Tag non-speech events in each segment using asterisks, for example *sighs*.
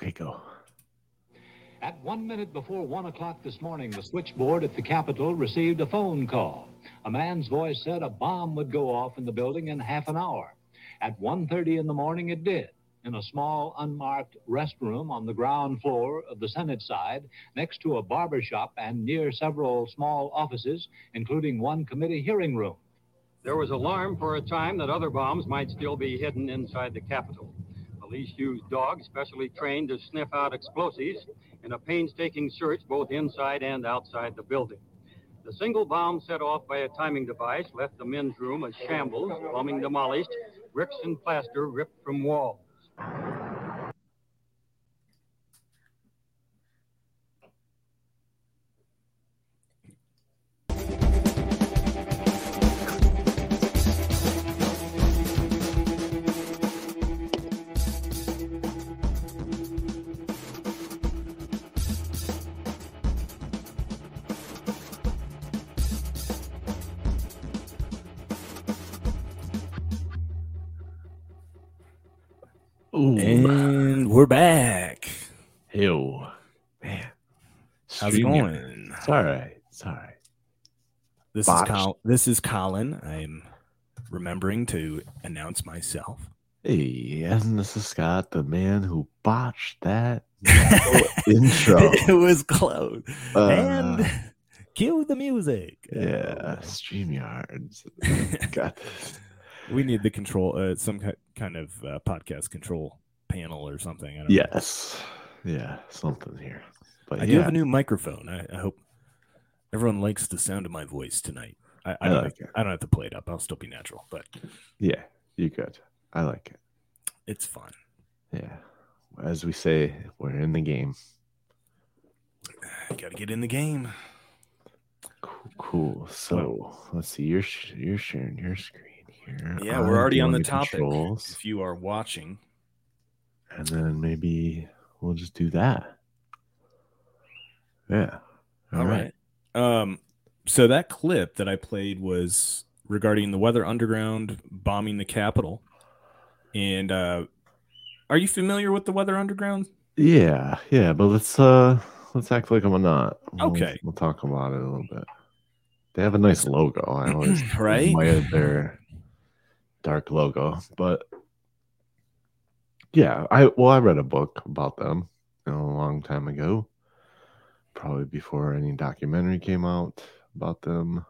Okay, go. At one minute before one o'clock this morning, the switchboard at the Capitol received a phone call. A man's voice said a bomb would go off in the building in half an hour. At 1.30 in the morning, it did. In a small, unmarked restroom on the ground floor of the Senate side, next to a barber shop and near several small offices, including one committee hearing room. There was alarm for a time that other bombs might still be hidden inside the Capitol. Police used dogs specially trained to sniff out explosives in a painstaking search both inside and outside the building. The single bomb set off by a timing device left the men's room a shambles, plumbing demolished, bricks and plaster ripped from walls. Ooh. And we're back. Ew. Man. How's it going? It's all right. It's all right. This Botched. is Col- this is Colin. I'm remembering to announce myself. Hey, and this is Scott, the man who botched that *laughs* intro. it was close. Uh, and cue the music. yeah, StreamYards. *laughs* Got We need the control, uh, some kind of uh, podcast control panel or something. I don't know. Yes. Yeah, something here. But I yeah, do have a new microphone. I, I hope everyone likes the sound of my voice tonight. I, I, I don't, like it. I don't have to play it up. I'll still be natural, but yeah, you good. I like it. it's fun. Yeah. As we say, we're in the game. Got to get in the game. Cool. cool. So let's see. You're you're sharing your screen here. Yeah, we're already on the topic. controls, If you are watching, and then maybe we'll just do that. Yeah. All right. Um, so that clip that I played was regarding the Weather Underground bombing the Capitol. And uh, are you familiar with the Weather Underground? Yeah, yeah, but let's uh let's act like I'm not. We'll, Okay. We'll talk about it a little bit. They have a nice logo. I always *clears throat* Right? admire their dark logo, but yeah, I well, I read a book about them you know, a long time ago, probably before any documentary came out about them,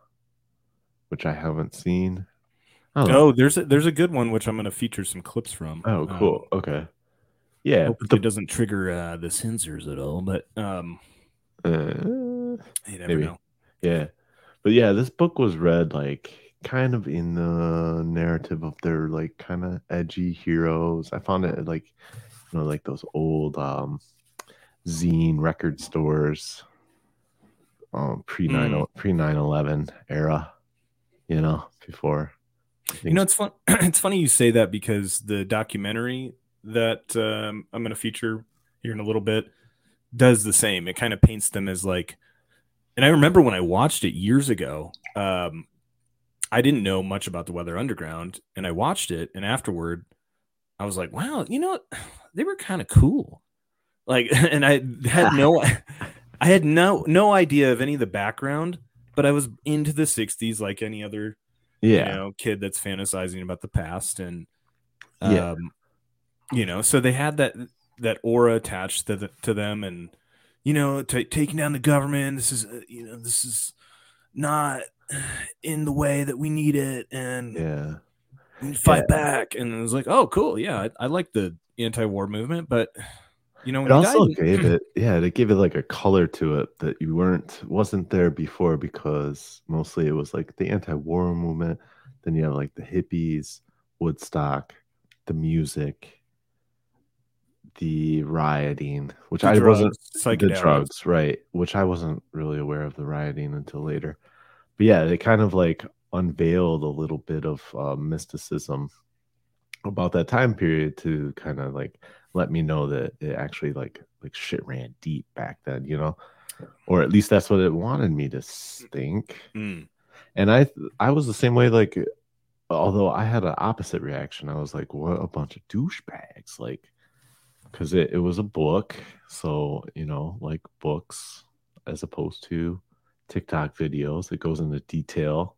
which I haven't seen. I don't. Oh, there's a, there's a good one which I'm going to feature some clips from. Oh, Um, cool. okay. Yeah, hope but it doesn't trigger uh, the censors at all, but um, uh, you never Maybe. know. Yeah. But yeah, this book was read like kind of in the narrative of their like kind of edgy heroes. I found it like you know like those old um zine record stores um pre 9 Mm. pre 9/11 era, you know, before You know, it's fun. *clears throat* it's funny you say that because the documentary that um, I'm going to feature here in a little bit does the same. It kind of paints them as like, and I remember when I watched it years ago. Um, I didn't know much about the Weather Underground, and I watched it, and afterward, I was like, "Wow, you know, *sighs* they were kind of cool." Like, *laughs* and I had no, *laughs* I had no no idea of any of the background, but I was into the '60s like any other yeah. you know, kid that's fantasizing about the past and Yeah. um you know, so they had that that aura attached to the, to them and you know, ta taking down the government, this is uh, you know, this is not in the way that we need it and Yeah. we need to fight back and it was like, "Oh, cool. Yeah, I, I like the anti-war movement, but you know, It also died- gave it, *clears throat* yeah, it gave it like a color to it that you weren't wasn't there before because mostly it was like the anti-war movement. Then you have like the hippies, Woodstock, the music, the rioting, which the I wasn't the drugs, right? Which I wasn't really aware of the rioting until later. But yeah, they kind of like unveiled a little bit of uh, mysticism about that time period to kind of like let me know that it actually like like shit ran deep back then, you know, or at least that's what it wanted me to think. Mm. And I I was the same way. Like, although I had an opposite reaction, I was like, what a bunch of douchebags. Like, because it, it was a book. So, you know, like books as opposed to TikTok videos, it goes into detail.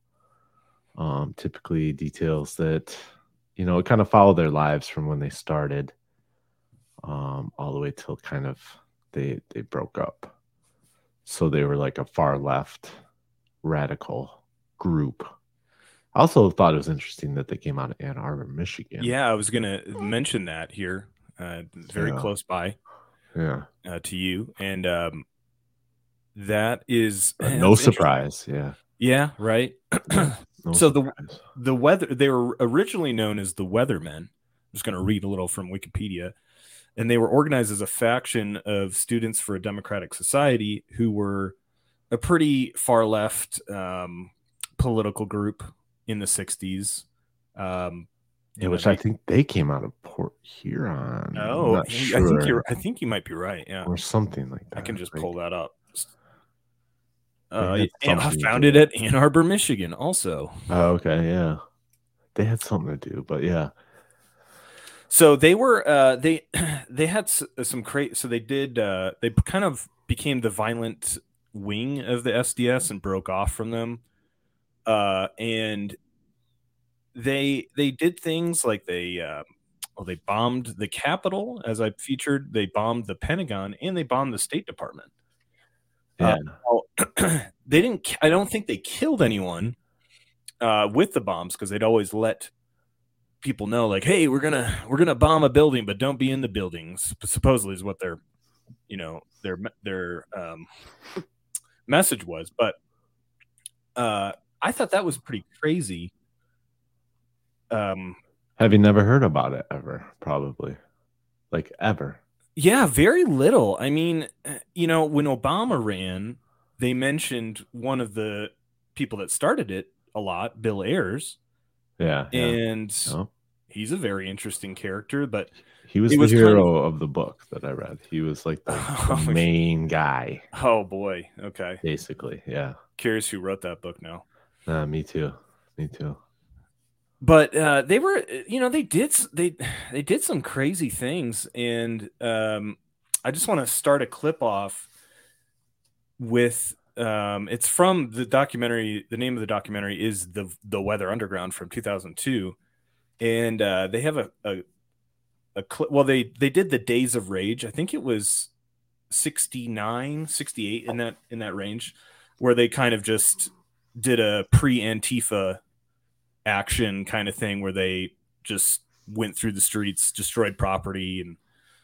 Um, typically details that, you know, it kind of follow their lives from when they started um, all the way till kind of they they broke up. So they were like a far left radical group. I also thought it was interesting that they came out of Ann Arbor, Michigan. Yeah, I was gonna mention that here, uh, very Yeah. close by Yeah. uh, to you, and um, that is Uh, no surprise. Yeah. Yeah, right. No *clears throat* So the- surprise. the weather they were originally known as the Weathermen. I'm just going to read a little from Wikipedia. And they were organized as a faction of students for a democratic society who were a pretty far left um, political group in the 60s. Um, Yeah, which I think they came out of Port Huron. Oh, not I think you're. I think you might be right. Yeah, or something like that. I can just like- pull that up. Uh, had and I found it at Ann Arbor, Michigan. Also, Oh, okay, yeah. They had something to do, but yeah. So they were uh, they *clears throat* they had some cra So they did uh, they kind of became the violent wing of the SDS and broke off from them. Uh, and they they did things like they uh, well they bombed the Capitol as I featured. They bombed the Pentagon and they bombed the State Department. Yeah. *clears throat* they didn't. I don't think they killed anyone uh, with the bombs because they'd always let people know, like, "Hey, we're gonna we're gonna bomb a building, but don't be in the buildings." Supposedly is what their, you know, their their um, message was. But uh, I thought that was pretty crazy. Um, Have you never heard about it ever? Probably. Like ever. Yeah, very little. I mean, you know, when Obama ran, they mentioned one of the people that started it a lot, Bill Ayers, Yeah. yeah. and Oh. he's a very interesting character. But He was the was kind hero of the book that I read. He was like the, *laughs* Oh, the main guy, oh boy, okay, basically. Yeah. curious who wrote that book now. Uh, me too. Me too. But uh, they were, you know, they did they *sighs* they did some crazy things, and um, I just want to start a clip off with um, it's from the documentary. The name of the documentary is the the Weather Underground from 2002, and uh, they have a a, a clip. Well, they they did the Days of Rage. I think it was 69, 68 in that in that range, where they kind of just did a pre Antifa action kind of thing where they just went through the streets, destroyed property, and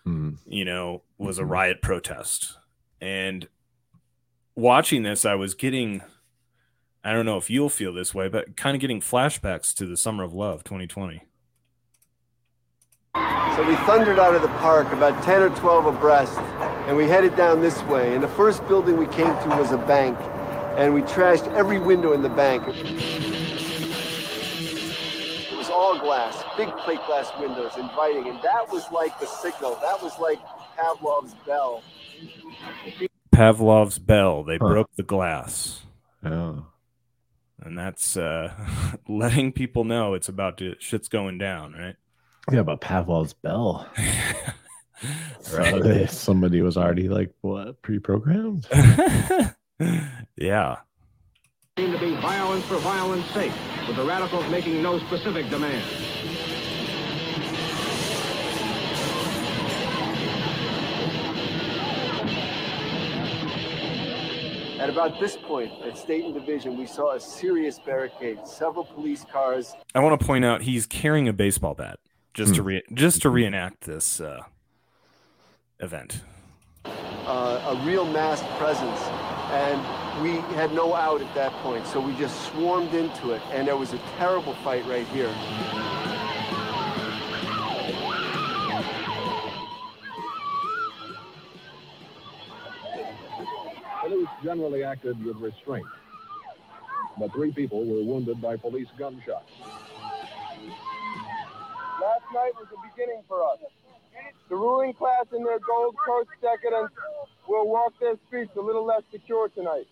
Hmm. you know was a Mhm. riot protest. And watching this, I was getting I don't know if you'll feel this way, but kind of getting flashbacks to the Summer of Love 2020. So we thundered out of the park about 10 or 12 abreast, and we headed down this way. And the first building we came to was a bank, and we trashed every window in the bank. It was all glass, big plate glass windows, inviting, and that was like the signal. That was like Pavlov's bell. Pavlov's bell. They Huh. broke the glass. Yeah. And that's uh, *laughs* letting people know it's about to shit's going down, right? Yeah, but Pavlov's bell. *laughs* right. *laughs* Somebody was already like, what, pre programmed? yeah. Seem to be violence for violence sake, with the radicals making no specific demands. At about this point, at State and Division, we saw a serious barricade, several police cars, I want to point out he's carrying a baseball bat just to re- just to reenact this uh, event. uh, a real mass presence. And we had no out at that point, so we just swarmed into it, and there was a terrible fight right here. Police generally acted with restraint, but three people were wounded by police gunshots. Last night was the beginning for us. The ruling class in their gold coast decadence will walk their streets a little less secure tonight.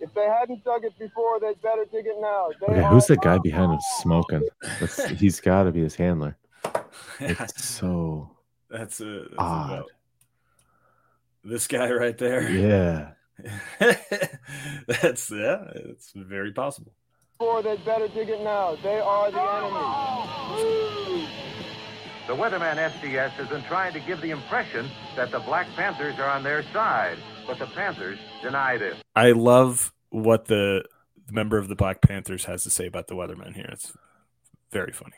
If they hadn't dug it before, they'd better dig it now. They Okay, who's the guy behind him smoking? That's, *laughs* he's got to be his handler. *laughs* It's so That's a that's Odd. about this guy right there. Yeah. *laughs* that's yeah, it's very possible. Before they'd better dig it now. They are the enemy. Oh! The weatherman SDS has been trying to give the impression that the Black Panthers are on their side, but the Panthers deny this. I love what the, the member of the Black Panthers has to say about the weatherman here. It's very funny.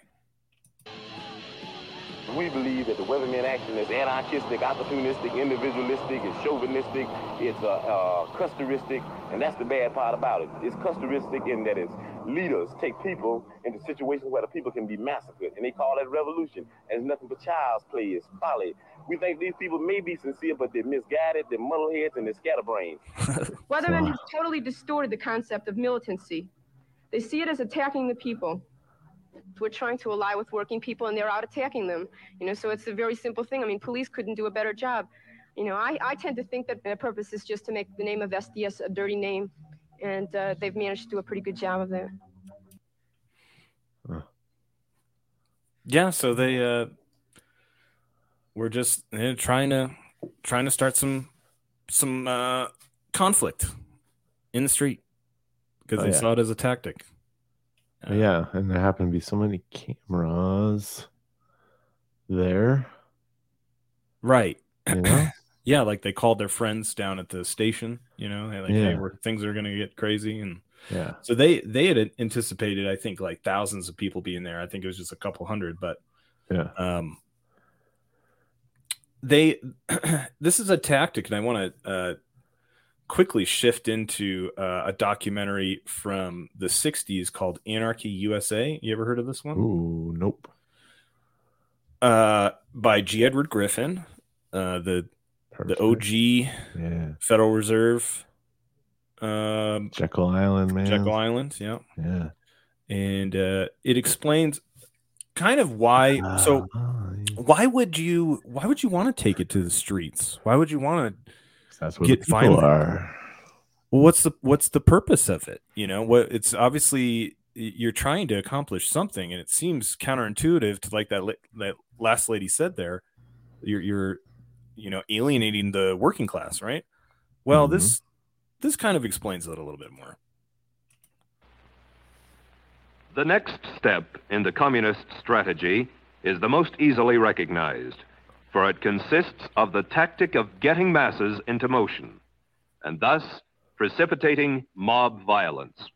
We believe that the weatherman action is anarchistic, opportunistic, individualistic, it's chauvinistic, it's uh, uh, Custeristic, and that's the bad part about it. It's Custeristic in that its leaders take people into situations where the people can be massacred, and they call that revolution. And it's nothing but child's play, it's folly. We think these people may be sincere, but they're misguided, they're muddleheads, and they're scatterbrains. *laughs* Weathermen Wow. have totally distorted the concept of militancy. They see it as attacking the people. We're trying to ally with working people, and they're out attacking them. You know, so it's a very simple thing. I mean, police couldn't do a better job. You know, I, I tend to think that their purpose is just to make the name of SDS a dirty name, and uh, they've managed to do a pretty good job of that. Yeah, so they uh were just eh, trying to trying to start some some uh conflict in the street because Oh, they yeah. saw it as a tactic. Uh, Yeah, and there happen to be so many cameras there. Right. You *clears throat* know? Yeah, like they called their friends down at the station, you know, like hey, Yeah. we're, things are going to get crazy and yeah. so they they had anticipated I think like thousands of people being there. I think it was just a couple hundred, but Yeah. um they *clears throat* this is a tactic and i want to uh quickly shift into uh, a documentary from the 60s called anarchy usa you ever heard of this one Ooh, nope. uh by g edward griffin uh the the og Yeah. federal reserve um Jekyll Island, man. jekyll island yeah Yeah. and uh it explains kind of why so Ah, why would you why would you want to take it to the streets why would you want to that's what get the people violent. are. well what's the what's the purpose of it you know what it's obviously you're trying to accomplish something and it seems counterintuitive to like that that last lady said there you're you're you know alienating the working class right well Mhm. this this kind of explains it a little bit more The next step in the communist strategy is the most easily recognized, for it consists of the tactic of getting masses into motion, and thus precipitating mob violence.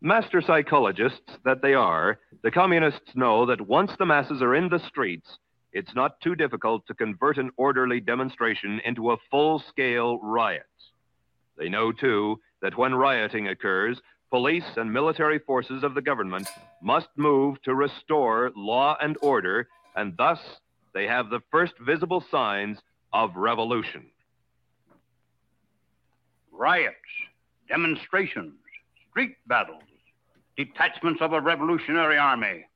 Master psychologists that they are, the communists know that once the masses are in the streets, it's not too difficult to convert an orderly demonstration into a full scale riot. They know, too, that when rioting occurs, police and military forces of the government must move to restore law and order, and thus they have the first visible signs of revolution. riots, demonstrations, street battles, detachments of a revolutionary army.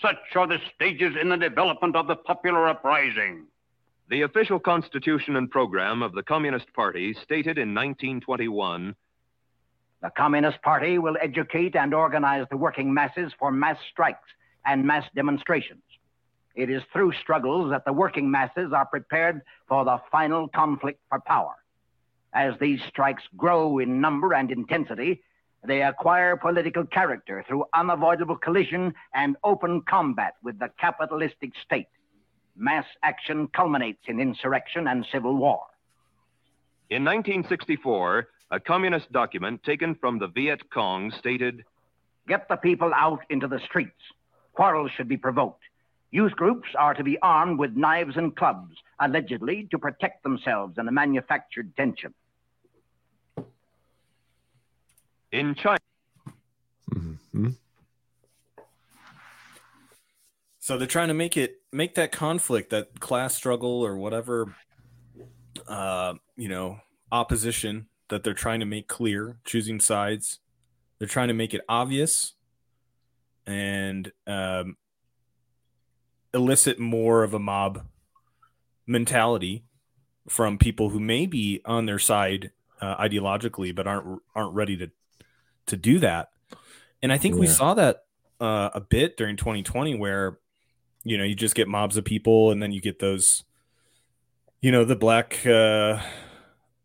Such are the stages in the development of the popular uprising. The official constitution and program of the Communist Party stated in 1921 The Communist Party will educate and organize the working masses for mass strikes and mass demonstrations. It is through struggles that the working masses are prepared for the final conflict for power. As these strikes grow in number and intensity, they acquire political character through unavoidable collision and open combat with the capitalistic state. Mass action culminates in insurrection and civil war. In 1964, a communist document taken from the Viet Cong stated Get the people out into the streets. Quarrels should be provoked. Youth groups are to be armed with knives and clubs, allegedly to protect themselves in a manufactured tension. in China. Mhm. So they're trying to make it make that conflict, that class struggle or whatever uh, you know, opposition that they're trying to make clear, choosing sides. They're trying to make it obvious and um, elicit more of a mob mentality from people who may be on their side uh, ideologically, but aren't aren't ready to to do that. And I think we saw that uh, a bit during 2020, where you know, you just get mobs of people, and then you get those, you know, the black uh,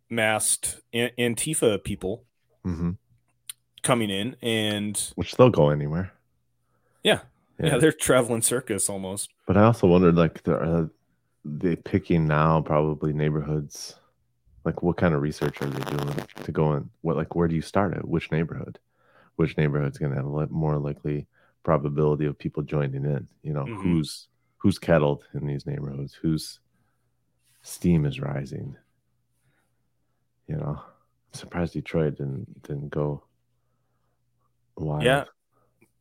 masked An- Antifa people hmm coming in, and Which they'll go anywhere. yeah, yeah, Yeah. they're traveling circus almost. But I also wondered, like, the, are they picking now probably neighborhoods? Like, what kind of research are they doing to go in? What, like, where do you start at? Which neighborhood? Which neighborhood's going to have a more likely probability of people joining in? You know, Mhm. who's who's kettled in these neighborhoods? Whose steam is rising? You know, I'm surprised Detroit didn't didn't go wild. Yeah,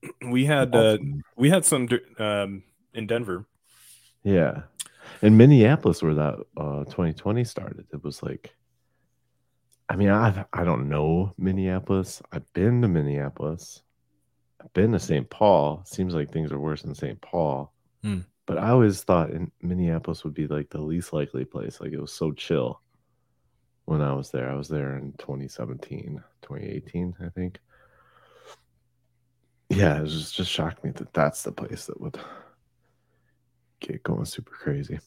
*clears throat* we had uh, we had some um, in Denver. Yeah. In Minneapolis where that uh 2020 started, it was like I mean, I I don't know Minneapolis. I've been to Minneapolis. I've been to St. Paul. Seems like things are worse in St. Paul. Hmm. But I always thought in Minneapolis would be like the least likely place. Like it was so chill when I was there. I was there in 2017, 2018, I think. Yeah, it just, just shocked me that that's the place that would get going super crazy.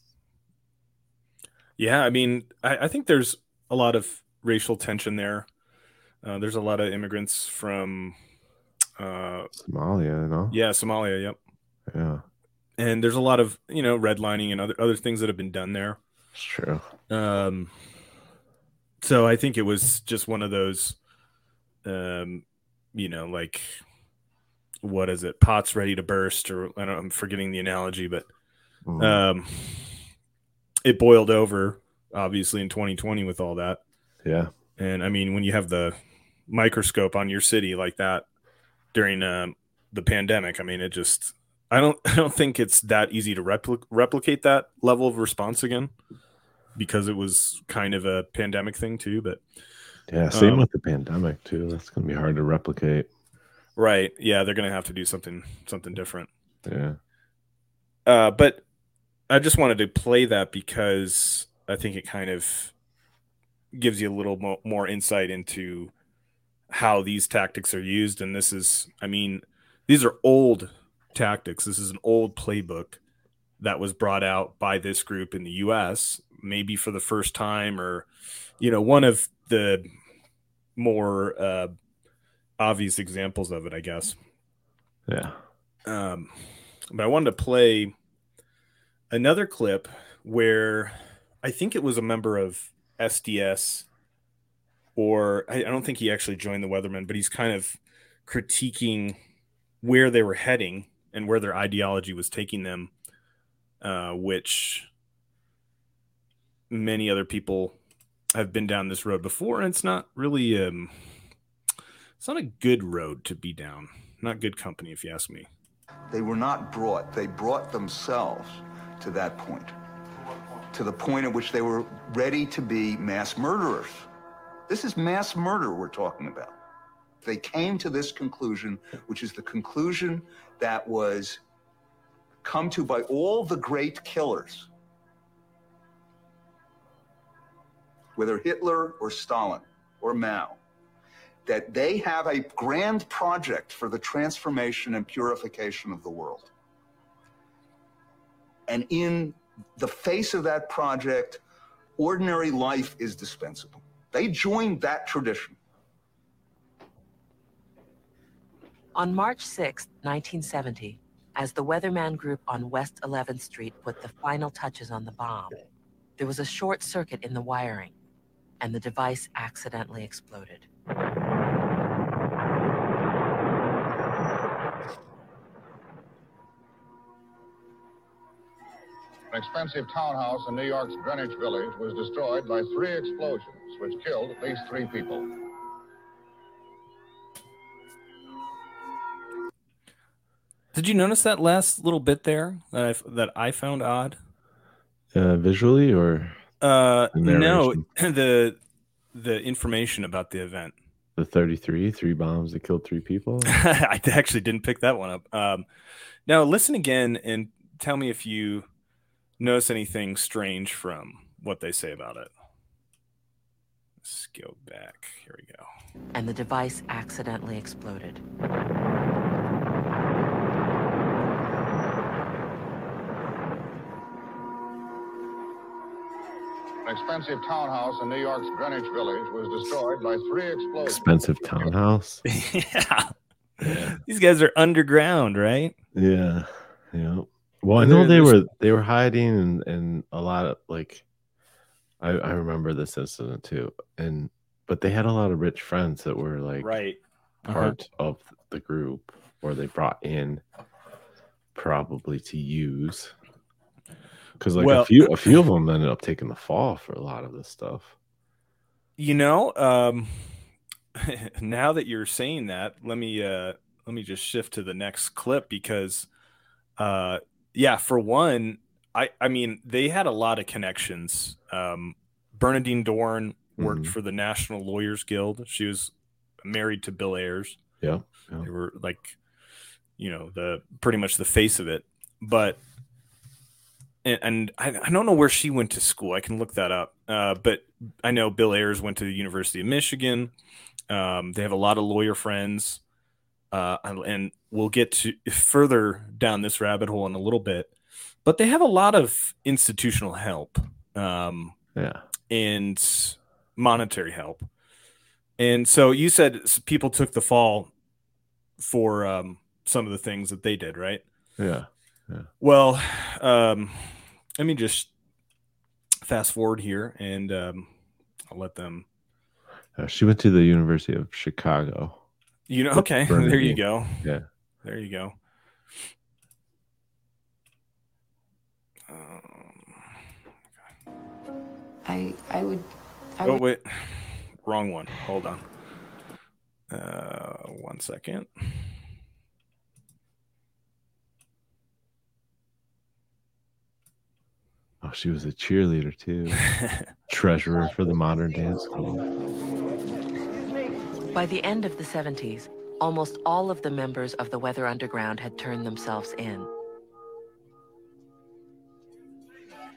Yeah, I mean, I, I think there's a lot of racial tension there. Uh, there's a lot of immigrants from, uh, Somalia, you know? yeah, Somalia. Yep. Yeah, And there's a lot of you know redlining and other other things that have been done there. it's true. Um, so I think it was just one of those, um, you know, like what is it? Pots ready to burst, or I don't. I'm forgetting the analogy, but Mhm. um, it boiled over obviously in 2020 with all that. yeah, And I mean, when you have the microscope on your city like that during um, the pandemic, I mean, it just I don't *laughs* I don't think it's that easy to repli- replicate that level of response again because it was kind of a pandemic thing too. But yeah. Same Um, with the pandemic too. That's gonna be hard to replicate. Right, yeah, they're gonna have to do something something different. Yeah, Uh, but I just wanted to play that because I think it kind of gives you a little mo- more insight into how these tactics are used. And this is, I mean, these are old tactics. This is an old playbook that was brought out by this group in the US, maybe for the first time, or, you know, one of the more uh, obvious examples of it, I guess. yeah. Um, but I wanted to play another clip where I think it was a member of SDS, or I, I don't think he actually joined the Weathermen, but he's kind of critiquing where they were heading and where their ideology was taking them, uh, which many other people have been down this road before, and it's not really um, it's not a good road to be down. Not good company, if you ask me. They were not brought, they brought themselves to that point, to the point at which they were ready to be mass murderers. This is mass murder we're talking about. They came to this conclusion, which is the conclusion that was come to by all the great killers, whether Hitler or Stalin or Mao that they have a grand project for the transformation and purification of the world. And in the face of that project, ordinary life is dispensable. They joined that tradition. On March 6, 1970, as the Weatherman Group on West 11th Street put the final touches on the bomb, there was a short circuit in the wiring, and the device accidentally exploded. An expensive townhouse in New York's Greenwich Village was destroyed by three explosions, which killed at least three people. Did you notice that last little bit there that I that I found odd? Uh, visually or Uh, no, *laughs* the the information about the event. the 33, three bombs that killed three people. *laughs* I actually didn't pick that one up. Um, now listen again and tell me if you notice anything strange from what they say about it. Let's go back. Here we go. And the device accidentally exploded. An expensive townhouse in New York's Greenwich Village was destroyed by three explosions. Expensive townhouse? *laughs* yeah. yeah. These guys are underground, right? Yeah. Yeah. Well, I know they were they were hiding and and a lot of like I I remember this incident too. And but they had a lot of rich friends that were like Right. Uh-huh. part of the group or they brought in probably to use because like Well- a few a few of them ended up taking the fall for a lot of this stuff You know, um, *laughs* now that you're saying that, let me uh, let me just shift to the next clip because, uh, yeah, for one, I I mean they had a lot of connections. Um, Bernardine Dohrn worked Mhm. for the National Lawyers Guild. She was married to Bill Ayers. yeah, yeah. They were like, you know, the pretty much the face of it. But and, and I, I don't know where she went to school. I can look that up. Uh, but I know Bill Ayers went to the University of Michigan. Um, they have a lot of lawyer friends, uh, and we'll get to further down this rabbit hole in a little bit. But they have a lot of institutional help. Um, yeah and monetary help. And so you said people took the fall for um, some of the things that they did, right? yeah yeah Well, um, let me just fast forward here and um, I'll let them. Uh, she went to the university of chicago You know, okay, *laughs* there you go. yeah There you go. I I would I Oh would wait, wrong one. Hold on. Uh, one second. oh she was a cheerleader too *laughs* treasurer for the modern dance school By the end of the 70s, almost all of the members of the Weather Underground had turned themselves in.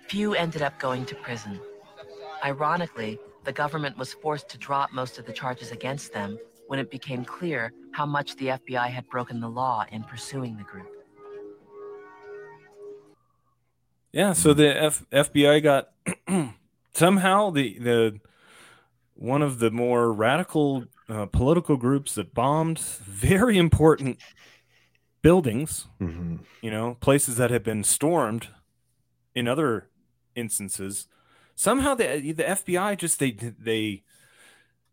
Few ended up going to prison. Ironically, the government was forced to drop most of the charges against them when it became clear how much the FBI had broken the law in pursuing the group. Yeah, so the F- FBI got *clears throat* somehow the the one of the more radical uh, political groups that bombed very important buildings, Mhm. you know, places that had been stormed in other instances. Somehow the the FBI just they they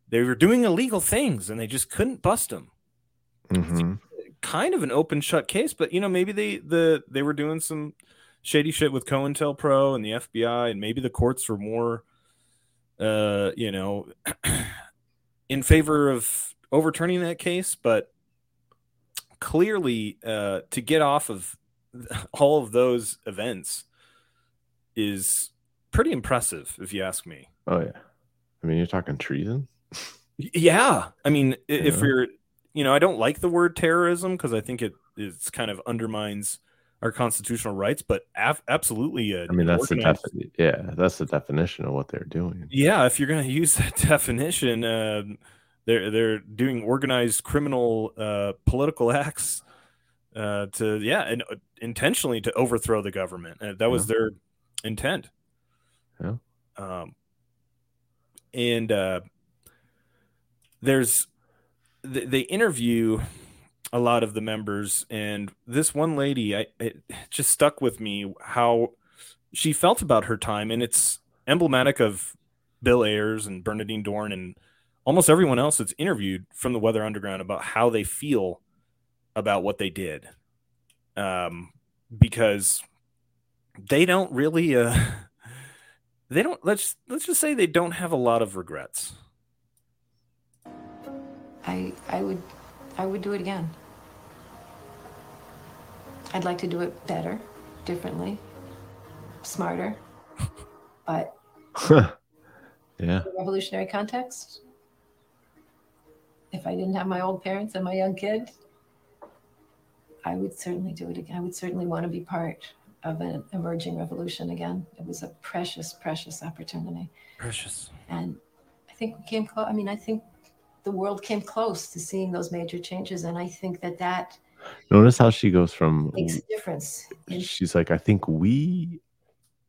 they were doing illegal things and they just couldn't bust them. Mhm. Kind of an open shut case, but you know maybe they the they were doing some shady shit with COINTELPRO and the FBI, and maybe the courts were more, uh, you know, *clears throat* in favor of overturning that case. But clearly, uh, to get off of *laughs* all of those events is pretty impressive, if you ask me. oh yeah i mean you're talking treason Yeah, I mean, if Yeah. you're, you know, I don't like the word terrorism because I think it it is kind of undermines our constitutional rights, but af- absolutely, uh, i mean that's the defi- yeah that's the definition of what they're doing Yeah, if you're going *laughs* to use that definition, um they're they're doing organized criminal uh, political *laughs* acts uh, to yeah, and uh, intentionally to overthrow the government. That was Yeah. their intent. Yeah. Um, and uh, there's th- they interview a lot of the members, and this one lady, I it just stuck with me how she felt about her time, and it's emblematic of Bill Ayers and Bernardine Dohrn and almost everyone else that's interviewed from the Weather Underground about how they feel about what they did, um, because they don't really, uh, *laughs* they don't. Let's let's just say they don't have a lot of regrets. I I would I would do it again. I'd like to do it better, differently, smarter, but yeah the revolutionary context. If I didn't have my old parents and my young kid, I would certainly do it again. I would certainly want to be part of an emerging revolution again. It was a precious, precious opportunity. Precious. And I think we came close. I mean, I think the world came close to seeing those major changes. And I think that that notice how she goes from makes a difference. She's like i think we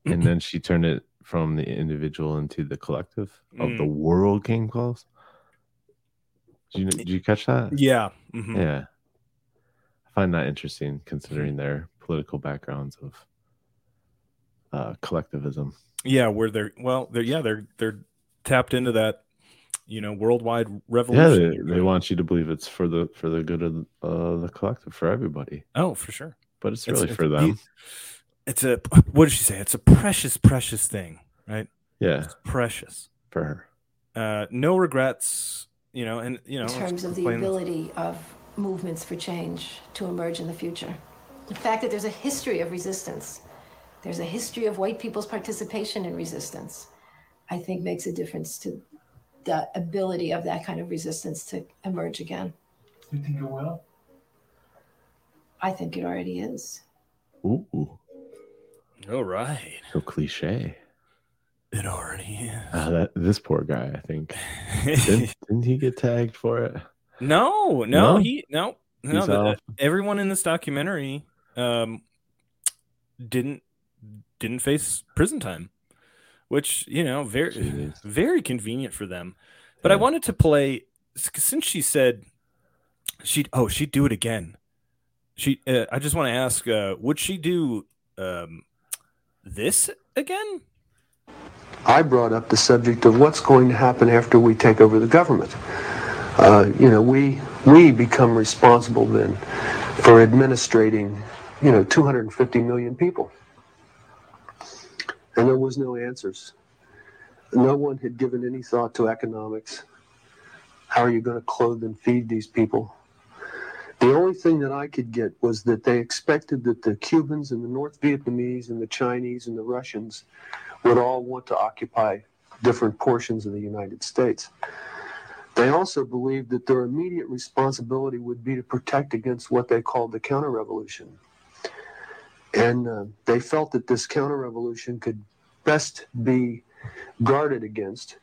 and then she turned it from the individual into the collective of the Mm. world came close. Did you, did you catch that? Yeah. mhm. Yeah. I find that interesting considering their political backgrounds of uh, collectivism. Yeah, where they're well, they're yeah, they're they're tapped into that, you know, worldwide Yeah, revolution. they, they want you to believe it's for the for the good of uh, the collective for everybody. Oh, for sure. But it's It's- really it's for the- them. It's a what did she say? It's a precious, precious thing, right? Yeah. It's precious. For her. Uh, no regrets, you know, and you know, in terms of the plain- ability of movements for change to emerge in the future. The fact that there's a history of resistance, there's a history of white people's participation in resistance, I think makes a difference to the ability of that kind of resistance to emerge again. You think it will? I think it already is. Ooh, All right. so cliche. It already is. Uh, that this poor guy, I think. *laughs* didn't, didn't he get tagged for it? No, no, No? he no, no. The- everyone in this documentary um didn't didn't face prison time, which you know very Jeez. very convenient for them. But I wanted to play since she said she'd oh she'd do it again. She uh, I just want to ask uh, would she do um this again? I brought up the subject of what's going to happen after we take over the government. Uh, you know, we we become responsible then for administrating, you know, 250 million people. And there was no answers. No one had given any thought to economics. How are you going to clothe and feed these people? The only thing that I could get was that they expected that the Cubans and the North Vietnamese and the Chinese and the Russians would all want to occupy different portions of the United States. They also believed that their immediate responsibility would be to protect against what they called the counter revolution. And uh, they felt that this counter revolution could best be guarded against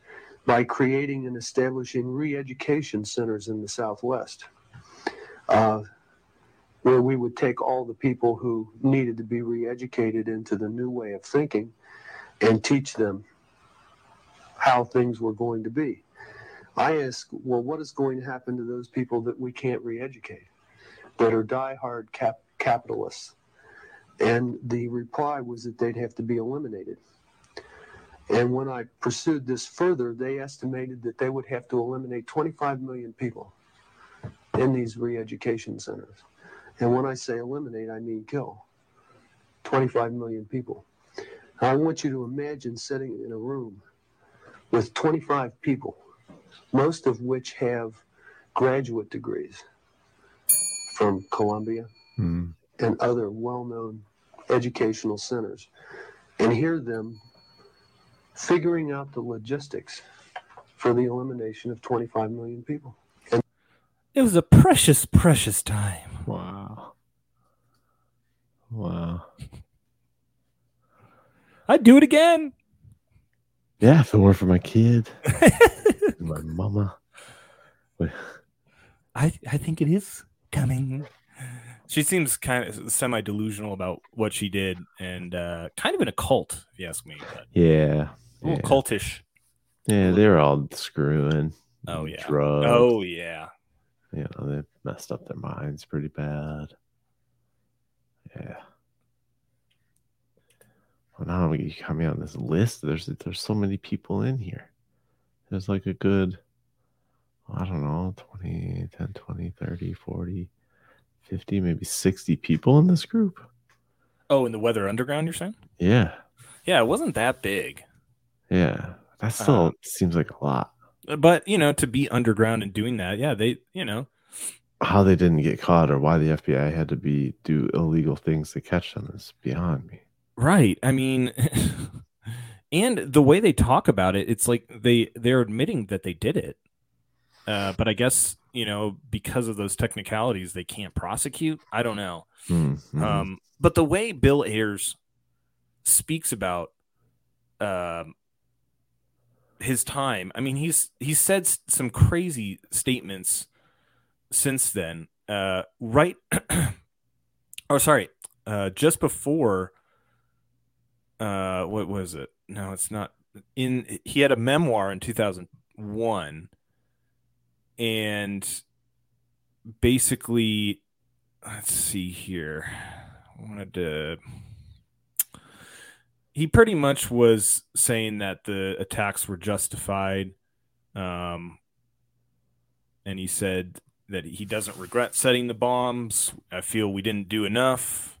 by creating and establishing re education centers in the Southwest, uh, where we would take all the people who needed to be re educated into the new way of thinking and teach them how things were going to be. I ask, well, what is going to happen to those people that we can't re educate, that are die-hard cap- capitalists? And the reply was that they'd have to be eliminated. And when I pursued this further, they estimated that they would have to eliminate 25 million people in these re education centers. And when I say eliminate, I mean kill 25 million people. I want you to imagine sitting in a room with 25 people, most of which have graduate degrees from Columbia Hmm. and other well known educational centers, and hear them figuring out the logistics for the elimination of 25 million people. And It was a precious, precious time. Wow. Wow. I'd do it again. Yeah, if it weren't for my kid, and *laughs* my mama. I I think it is coming. She seems kind of semi delusional about what she did, and uh, kind of in a cult, if you ask me. Yeah. a little yeah. cultish. Yeah, they're all screwing. Oh yeah. Drugs. Oh yeah. You know, they messed up their minds pretty bad. Yeah. Well, now you got me on this list. There's there's so many people in here. There's like a good, I don't know, 20, 10, 20, 30, 40, 50, maybe 60 people in this group. Oh, in the Weather Underground, you're saying? Yeah. Yeah, it wasn't that big, Yeah. That still Uh, seems like a lot. but you know, to be underground and doing that, yeah, they, you know, How they didn't get caught or why the FBI had to be do illegal things to catch them is beyond me. Right. I mean, *laughs* and the way they talk about it, it's like they they're admitting that they did it. Uh, but I guess you know because of those technicalities, they can't prosecute. I don't know. Mhm. Um, but the way Bill Ayers speaks about um, his time, I mean, he's he's said some crazy statements since then. Uh, right, *clears throat* or sorry, uh, just before uh, what was it? No, it's not. In he had a memoir in 2001, and basically, let's see here. I wanted to. He pretty much was saying that the attacks were justified, um, and he said that he doesn't regret setting the bombs. I feel we didn't do enough.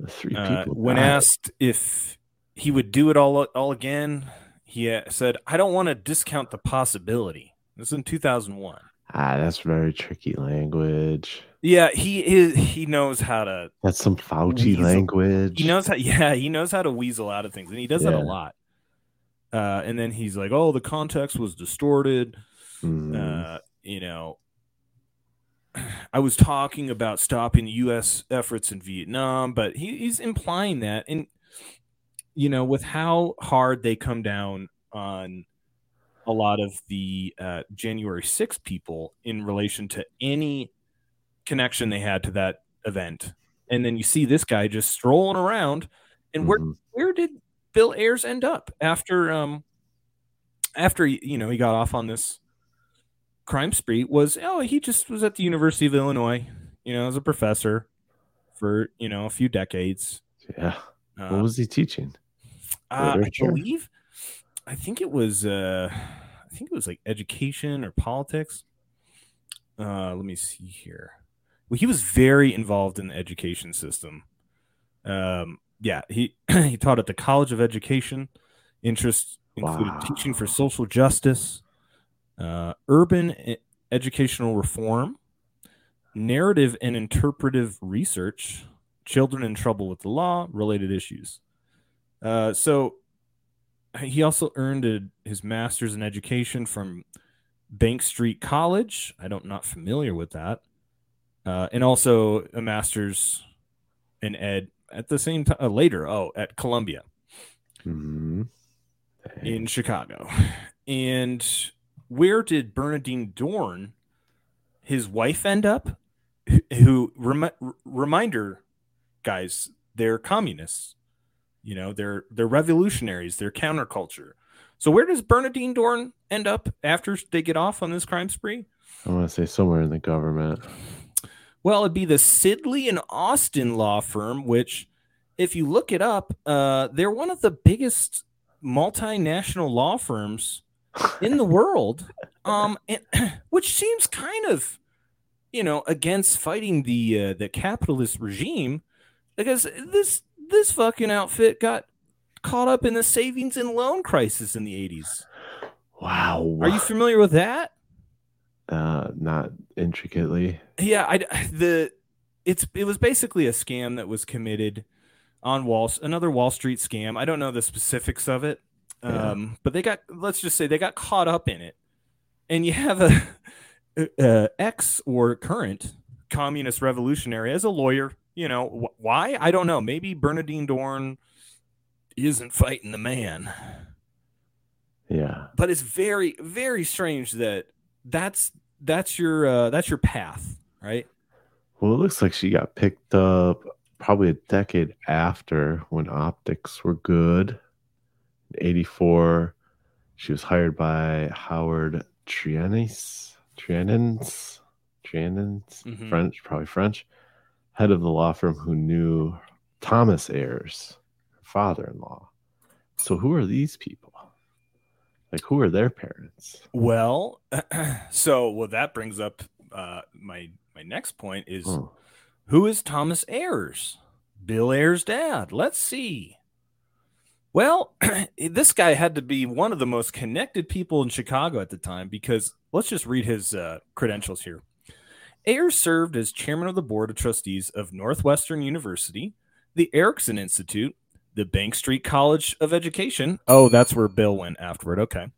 The three Uh, when asked if he would do it all all again, he uh, said, "I don't want to discount the possibility." Is in 2001. ah, that's very tricky language. Yeah, he is. He knows how to. That's some Fauci weasel- language. He knows how. Yeah, he knows how to weasel out of things, and he does that a lot. Uh, and then he's like, "Oh, the context was distorted." Mm, Uh, you know, I was talking about stopping U.S. efforts in Vietnam, but he, he's implying that, and you know, with how hard they come down on a lot of the uh, January 6th people in relation to any connection they had to that event, and then you see this guy just strolling around, and where Mm-hmm. where did Bill Ayers end up after um after you know he got off on this crime spree was oh he just was at the University of Illinois, you know, as a professor for you know a few decades. yeah. Uh, what was he teaching? uh, I believe, I think it was uh, I think it was like education or politics. Uh, let me see here. Well, he was very involved in the education system. Um, yeah, he *clears throat* he taught at the College of Education. Interests included teaching for social justice, uh, urban e- educational reform, narrative and interpretive research, children in trouble with the law, related issues. Uh, so he also earned a, his master's in education from Bank Street College. I don't not familiar with that, uh, and also a master's in ed at the same time uh, later. Oh, at Columbia Mhm. in Chicago. And where did Bernardine Dohrn, his wife, end up? Who- Who remi- r- reminder, guys, they're communists. You know, they're they're revolutionaries. They're counterculture. So where does Bernardine Dohrn end up after they get off on this crime spree? I want to say somewhere in the government. Well, it'd be the Sidley and Austin law firm, which, if you look it up, uh, they're one of the biggest multinational law firms in the world. *laughs* Um, and, *clears throat* which seems kind of, you know, against fighting the uh, the capitalist regime, because this this fucking outfit got caught up in the savings and loan crisis in the eighties. Wow. Are you familiar with that? Uh, not intricately. Yeah, I the it's it was basically a scam that was committed on Wall another Wall Street scam. I don't know the specifics of it, Yeah. um, but they got let's just say they got caught up in it, and you have a, a *laughs* ex or current communist revolutionary as a lawyer. You know wh- why? I don't know. Maybe Bernardine Dohrn isn't fighting the man Yeah. but it's very very strange that that's that's your uh, that's your path right Well, it looks like she got picked up probably a decade after when optics were good. In 84, she was hired by Howard Trianis, Trianins, Trianins, Mhm. French, probably French, head of the law firm who knew Thomas Ayers, her father-in-law. So who are these people? Like, who are their parents? well *clears throat* so well that brings up uh, my my next point is Hmm. who is thomas ayers bill ayers dad let's see well *clears throat* this guy had to be one of the most connected people in chicago at the time because let's just read his uh, credentials here Ayers served as chairman of the board of trustees of Northwestern University, the Erikson Institute, the Bank Street College of Education. Oh, that's where Bill went afterward. Okay.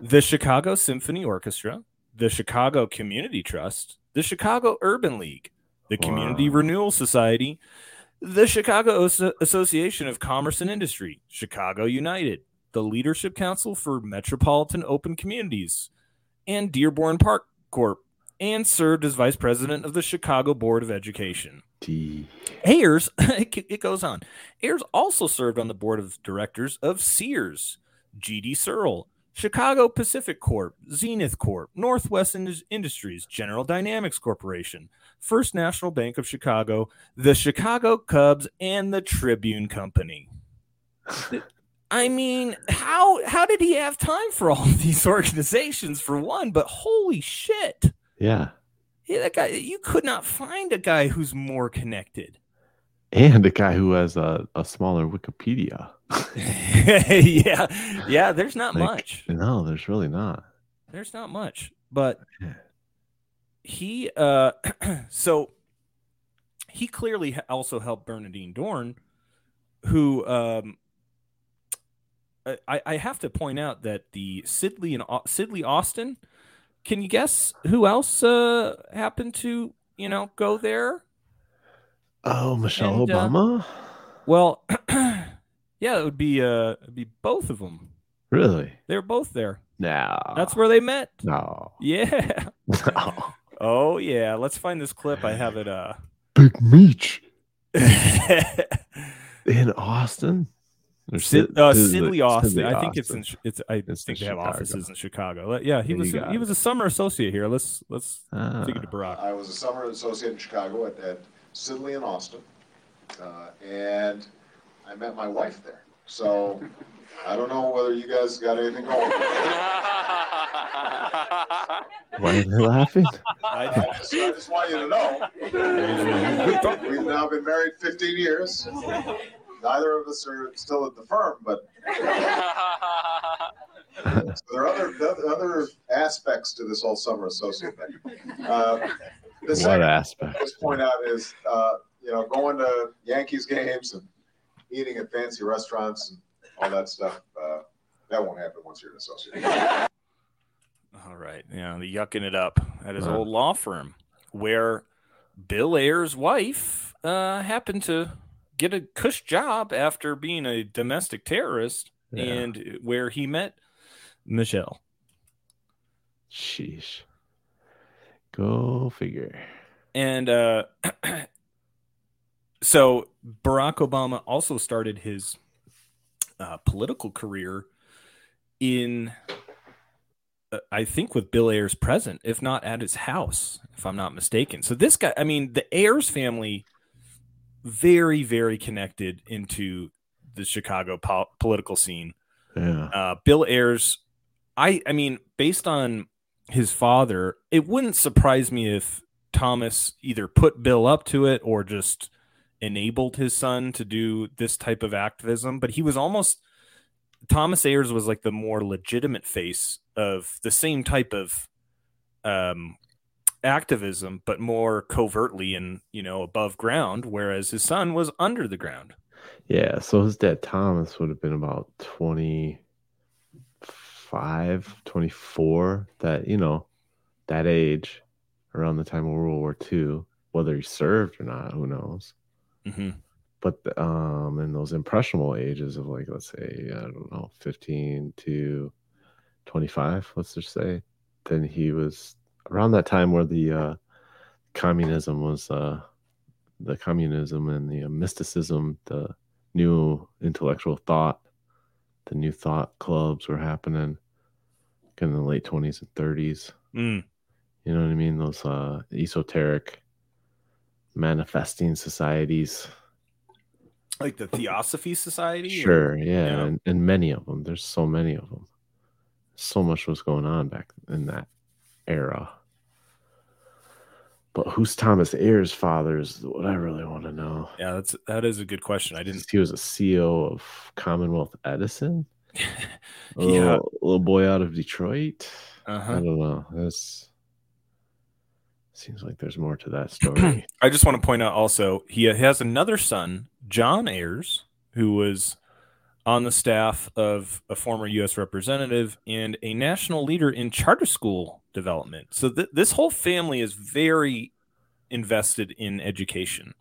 The Chicago Symphony Orchestra, the Chicago Community Trust, the Chicago Urban League, the Community Renewal Society, the Chicago As- Association of Commerce and Industry, Chicago United, the Leadership Council for Metropolitan Open Communities, and Dearborn Park Corp, and served as vice president of the Chicago Board of Education. D. Ayers, *laughs* it goes on. Ayers also served on the board of directors of Sears, GD Searle, Chicago Pacific Corp, Zenith Corp, Northwest Indus- Industries, General Dynamics Corporation, First National Bank of Chicago, the Chicago Cubs, and the Tribune Company. I mean, how how did he have time for all *laughs* these organizations for one? But holy shit. Yeah. Yeah, that guy you could not find a guy who's more connected. And a guy who has a, a smaller Wikipedia. *laughs* yeah. Yeah, there's not Like, much. No, there's really not. There's not much. But he uh *clears throat* so he clearly also helped Bernardine Dohrn, who um I, I have to point out that the Sidley and Sidley Austin. Can you guess who else uh happened to you know go there? Oh, Michelle And, uh, Obama? Well, *clears throat* yeah, it would be uh it'd be both of them. Really? They're both there. No. That's where they met. No. *laughs* Yeah. *laughs* Oh yeah. Let's find this clip. I have it. Uh. Big Meech. *laughs* In Austin? Or Sid, Sid- uh, Sidley Austin. Sidley I think it's in. It's. I It's think they have Chicago. offices in Chicago. Yeah, he Yeah, was. A, he it. was a summer associate here. Let's let's Ah. take it to Barack. I was a summer associate in Chicago at, at Sidley and Austin, uh, and I met my wife there. So I don't know whether you guys got anything going. *laughs* Why are they laughing? I just, I just want you to know. *laughs* We've now been married 15 years. Neither of us are still at the firm, but *laughs* so there are other the other aspects to this whole summer associate thing. Uh, the What second aspect? I just point out is uh, you know going to Yankees games and eating at fancy restaurants and all that stuff. Uh, that won't happen once you're an associate. All right. Yeah, the yucking it up at his Uh-huh. old law firm, where Bill Ayers' wife uh, happened to get a cush job after being a domestic terrorist, Yeah. and where he met Michelle. Sheesh. Go figure. And uh, *clears throat* so Barack Obama also started his uh, political career in, uh, I think, with Bill Ayers present, if not at his house, if I'm not mistaken. So this guy, I mean, the Ayers family, very, very connected into the Chicago po- political scene. Yeah. Uh, Bill Ayers, I, I mean, based on his father, it wouldn't surprise me if Thomas either put Bill up to it or just enabled his son to do this type of activism. But he was almost Thomas Ayers was like the more legitimate face of the same type of um, activism, but more covertly and you know above ground, whereas his son was under the ground. Yeah, so his dad Thomas would have been about 25, 24, that, you know, that age around the time of World War II. Whether he served or not, who knows? Mm-hmm. But um, in those impressionable ages of like, let's say, I don't know, 15 to 25, let's just say, then he was around that time where the uh, communism was, uh, the communism and the uh, mysticism, the new intellectual thought, the new thought clubs were happening in the late 20s and 30s. Mm. You know what I mean? Those uh, esoteric manifesting societies. Like the Theosophy Society. or- Sure, yeah, Yeah. And, and many of them. There's so many of them. So much was going on back in that era. But who's Thomas Ayers' father is what I really want to know. Yeah, that's that is a good question. I didn't. He was a CEO of Commonwealth Edison. *laughs* A little, little boy out of Detroit. Uh-huh. I don't know. This seems like there's more to that story. *clears throat* I just want to point out also he has another son, John Ayers, who was on the staff of a former U.S. representative and a national leader in charter school development. So th- this whole family is very invested in education.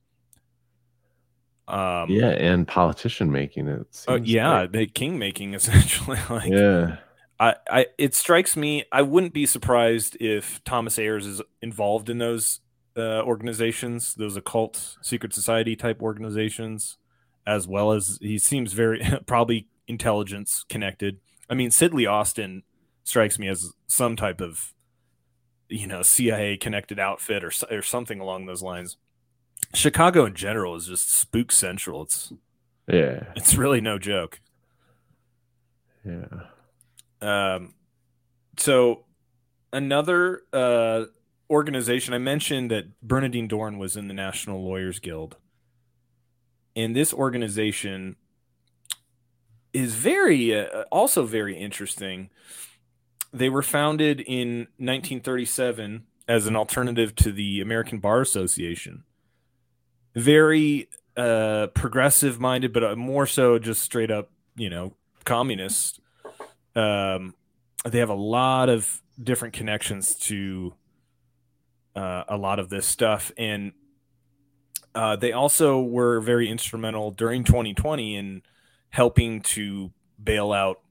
Um, yeah, and politician making it. uh, yeah, like. the king making *laughs* essentially. like, Yeah. I, I, it strikes me. I wouldn't be surprised if Thomas Ayers is involved in those uh, organizations, those occult secret society type organizations, as well as he seems very *laughs* probably intelligence connected. I mean, Sidley Austin strikes me as some type of you know CIA connected outfit or or something along those lines. Chicago in general is just spook central. It's Yeah. it's really no joke. Yeah. Um, so another uh, organization I mentioned that Bernardine Dohrn was in the National Lawyers Guild, and this organization is very uh, also very interesting. They were founded in 1937 as an alternative to the American Bar Association. Very uh, progressive minded, but uh, more so just straight up, you know, communist. Um, they have a lot of different connections to uh, a lot of this stuff, and uh, they also were very instrumental during 2020 in helping to bail out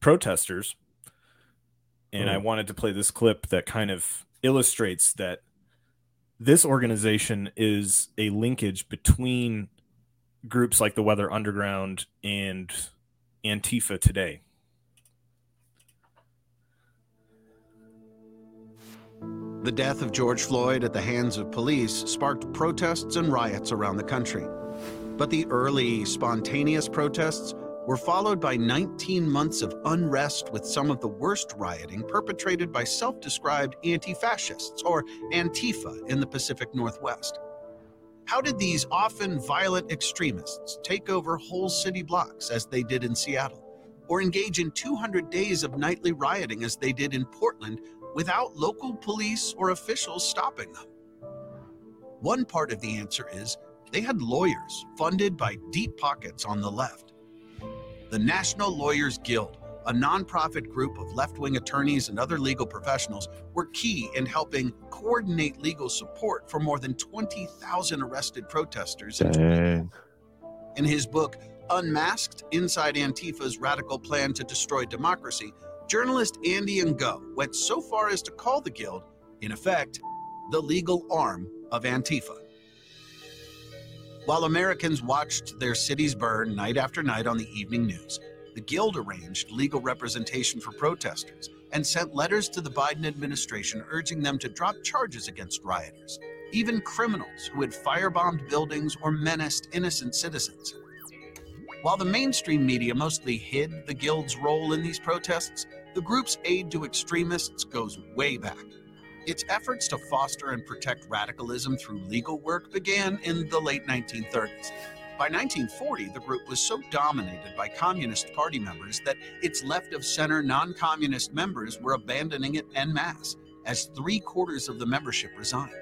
protesters. And I Hmm. wanted to play this clip that kind of illustrates that this organization is a linkage between groups like the Weather Underground and Antifa today. The death of George Floyd at the hands of police sparked protests and riots around the country. But the early, spontaneous protests were followed by 19 months of unrest with some of the worst rioting perpetrated by self described anti fascists, or Antifa, in the Pacific Northwest. How did these often violent extremists take over whole city blocks as they did in Seattle, or engage in 200 days of nightly rioting as they did in Portland without local police or officials stopping them? One part of the answer is they had lawyers funded by deep pockets on the left. The National Lawyers Guild, a nonprofit group of left wing attorneys and other legal professionals, were key in helping coordinate legal support for more than 20,000 arrested protesters in in his book, Unmasked Inside Antifa's Radical Plan to Destroy Democracy, journalist Andy Ngo went so far as to call the Guild, in effect, the legal arm of Antifa. While Americans watched their cities burn night after night on the evening news, the Guild arranged legal representation for protesters and sent letters to the Biden administration urging them to drop charges against rioters, even criminals who had firebombed buildings or menaced innocent citizens. While the mainstream media mostly hid the Guild's role in these protests, the group's aid to extremists goes way back. Its efforts to foster and protect radicalism through legal work began in the late 1930s. By 1940, the group was so dominated by Communist Party members that its left of center non communist members were abandoning it en masse, as three quarters of the membership resigned.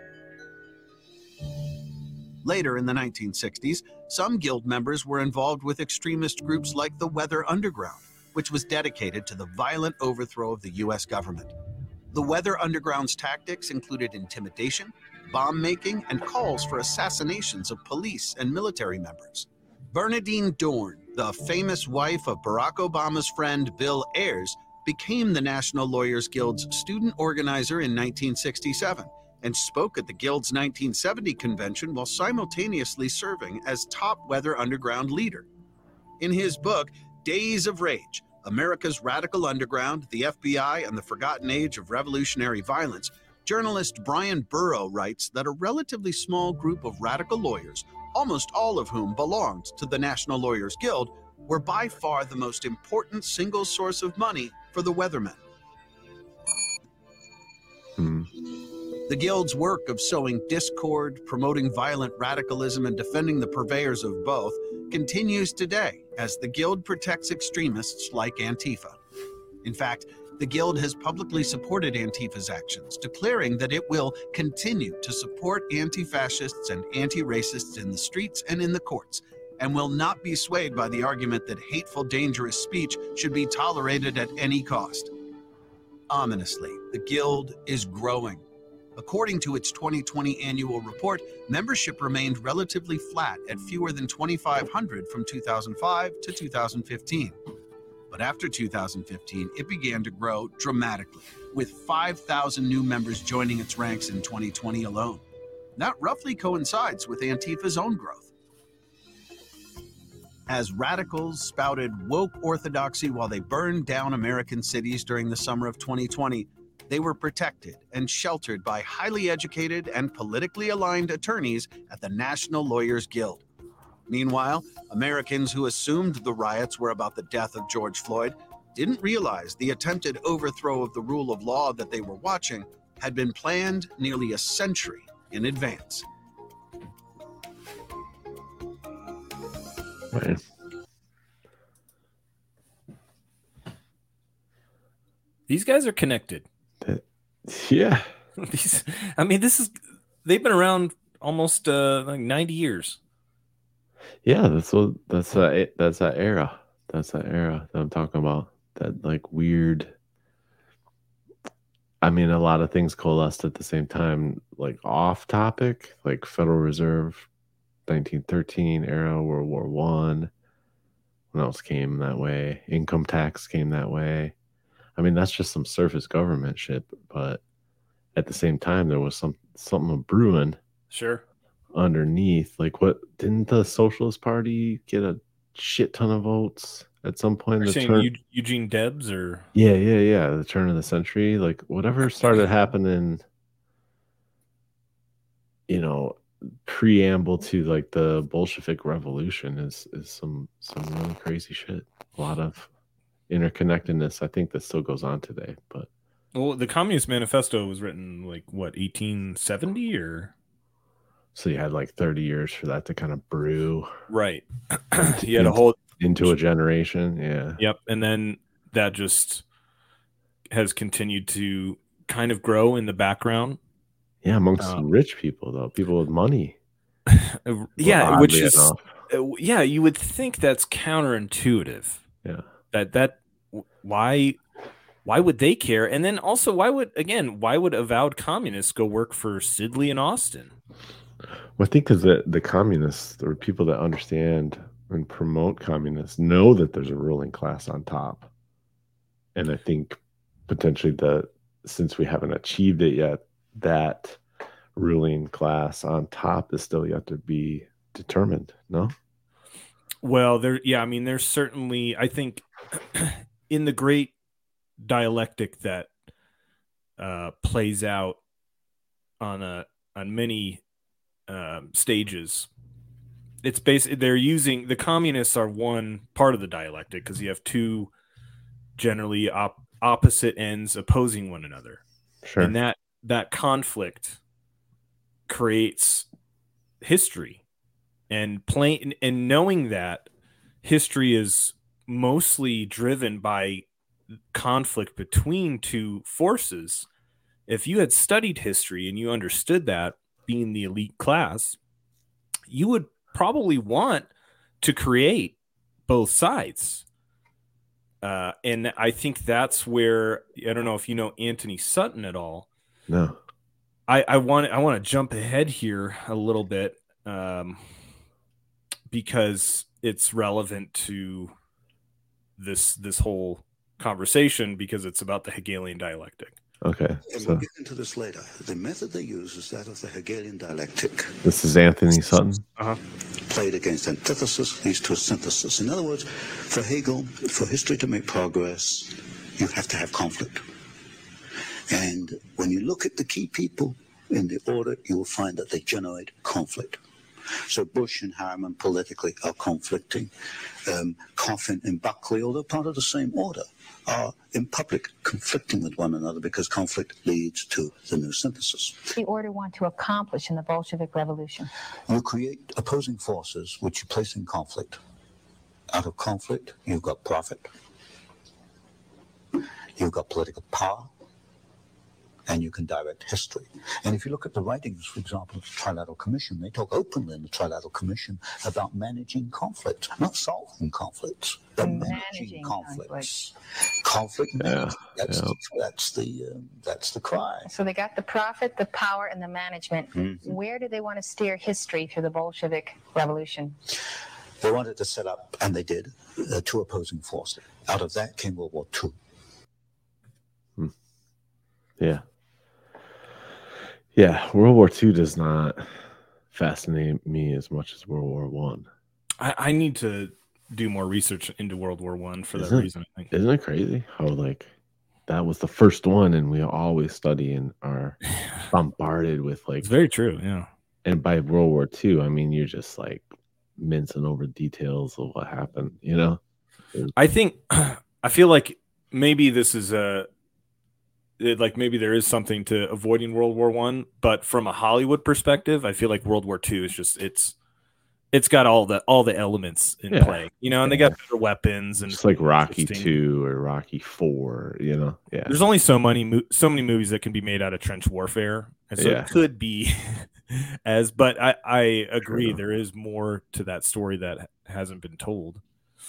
Later in the 1960s, some guild members were involved with extremist groups like the Weather Underground, which was dedicated to the violent overthrow of the U.S. government. The Weather Underground's tactics included intimidation, bomb making, and calls for assassinations of police and military members. Bernardine Dohrn, the famous wife of Barack Obama's friend Bill Ayers, became the National Lawyers Guild's student organizer in 1967 and spoke at the Guild's 1970 convention while simultaneously serving as top Weather Underground leader. In his book, Days of Rage America's Radical Underground, the FBI, and the Forgotten Age of Revolutionary Violence, journalist Bryan Burrough writes that a relatively small group of radical lawyers, almost all of whom belonged to the National Lawyers Guild, were by far the most important single source of money for the Weathermen. Hmm. The Guild's work of sowing discord, promoting violent radicalism, and defending the purveyors of both continues today as the Guild protects extremists like Antifa. In fact, the Guild has publicly supported Antifa's actions, declaring that it will continue to support anti fascists and anti racists in the streets and in the courts, and will not be swayed by the argument that hateful, dangerous speech should be tolerated at any cost. Ominously, the Guild is growing. According to its 2020 annual report, membership remained relatively flat at fewer than 2,500 from 2005 to 2015. But after 2015, it began to grow dramatically, with 5,000 new members joining its ranks in 2020 alone. that roughly coincides with Antifa's own growth. As radicals spouted woke orthodoxy while they burned down American cities during the summer of 2020, they were protected and sheltered by highly educated and politically aligned attorneys at the National Lawyers Guild. Meanwhile, Americans who assumed the riots were about the death of George Floyd didn't realize the attempted overthrow of the rule of law that they were watching had been planned nearly a century in advance. Right. These guys are connected. Yeah. *laughs* These, I mean, this is they've been around almost uh, like 90 years. Yeah, that's what that's that that's that era. That's that era that I'm talking about. That like weird. I mean, a lot of things coalesced at the same time, like off topic, like Federal Reserve, 1913 era, World War One. What else came that way? Income tax came that way. I mean, that's just some surface government shit, but at the same time, there was some something brewing Sure. underneath. Like, what didn't the Socialist Party get a shit ton of votes at some point? You're the saying turn- Eugene Debs or yeah, yeah, yeah. The turn of the century, like whatever started happening, you know, preamble to like the Bolshevik Revolution is is some some really crazy shit. A lot of interconnectedness. I think that still goes on today, but well, the Communist Manifesto was written like what 1870 or so you had like thirty years for that to kind of brew. right. *clears throat* you had a whole into a generation. Yeah. Yep, and then that just has continued to kind of grow in the background. Yeah, amongst Um, rich people though, people with money. *laughs* Yeah, which is enough. uh, yeah, you would think that's counterintuitive. Yeah. That that why why would they care? And then also why would again, why would avowed communists go work for Sidley and Austin? Well, I think because the, the communists or people that understand and promote communists know that there's a ruling class on top. And I think potentially that since we haven't achieved it yet, that ruling class on top is still yet to be determined. No? Well, there yeah, I mean there's certainly I think in the great dialectic that uh plays out on a on many um, stages it's basically they're using the communists are one part of the dialectic because you have two generally op- opposite ends opposing one another Sure. and that that conflict creates history and plain and knowing that history is mostly driven by conflict between two forces. If you had studied history and you understood that being the elite class you would probably want to create both sides. Uh, and i think that's where i don't know if you know anthony sutton at all. No. I, I want I want to jump ahead here a little bit um, because it's relevant to this this whole conversation because it's about the Hegelian dialectic. Okay. And So we'll get into this later. The method they use is that of the Hegelian dialectic. this is Anthony Sutton. Uh-huh. Played against antithesis leads to a synthesis. In other words, for Hegel, for history to make progress, you have to have conflict. And when you look at the key people in the order, you will find that they generate conflict. So Bush and Harriman politically are conflicting. Um, Coffin and Buckley, although part of the same order, are in public conflicting with one another because conflict leads to the new synthesis. the order want to accomplish in the Bolshevik Revolution? You create opposing forces which you place in conflict. Out of conflict, you've got profit, you've got political power, and you can direct history. And if you look at the writings, for example, of the Trilateral Commission, they talk openly in the Trilateral Commission about managing conflict, not solving conflicts, but managing, conflicts. Conflict management. That's, yeah. the, that's the um, that's the cry. So they got the profit, the power, and the management. Mhm. Where do they want to steer history through the Bolshevik Revolution? They wanted to set up, and they did, uh, two opposing forces. Out of that came World War II. Yeah. Yeah, World War II does not fascinate me as much as World War One. I, I need to do more research into World War One for that Isn't, reason. I think. isn't it crazy how like that was the first one, and we always study and are *laughs* bombarded with like It's very true. Yeah. and by World War II, I mean you're just like mincing over details of what happened, you know? I think *clears throat* I feel like maybe this is a it- like maybe there is something to avoiding World War One, but from a Hollywood perspective, I feel like World War Two is just it's it's got all the all the elements in Yeah. play, you know, and they got better weapons and It's like Rocky. Two or Rocky Four, you know? Yeah. There's only so many mo- so many movies that can be made out of trench warfare, and so Yeah. it could be *laughs* as. But I I agree there is more to that story that hasn't been told.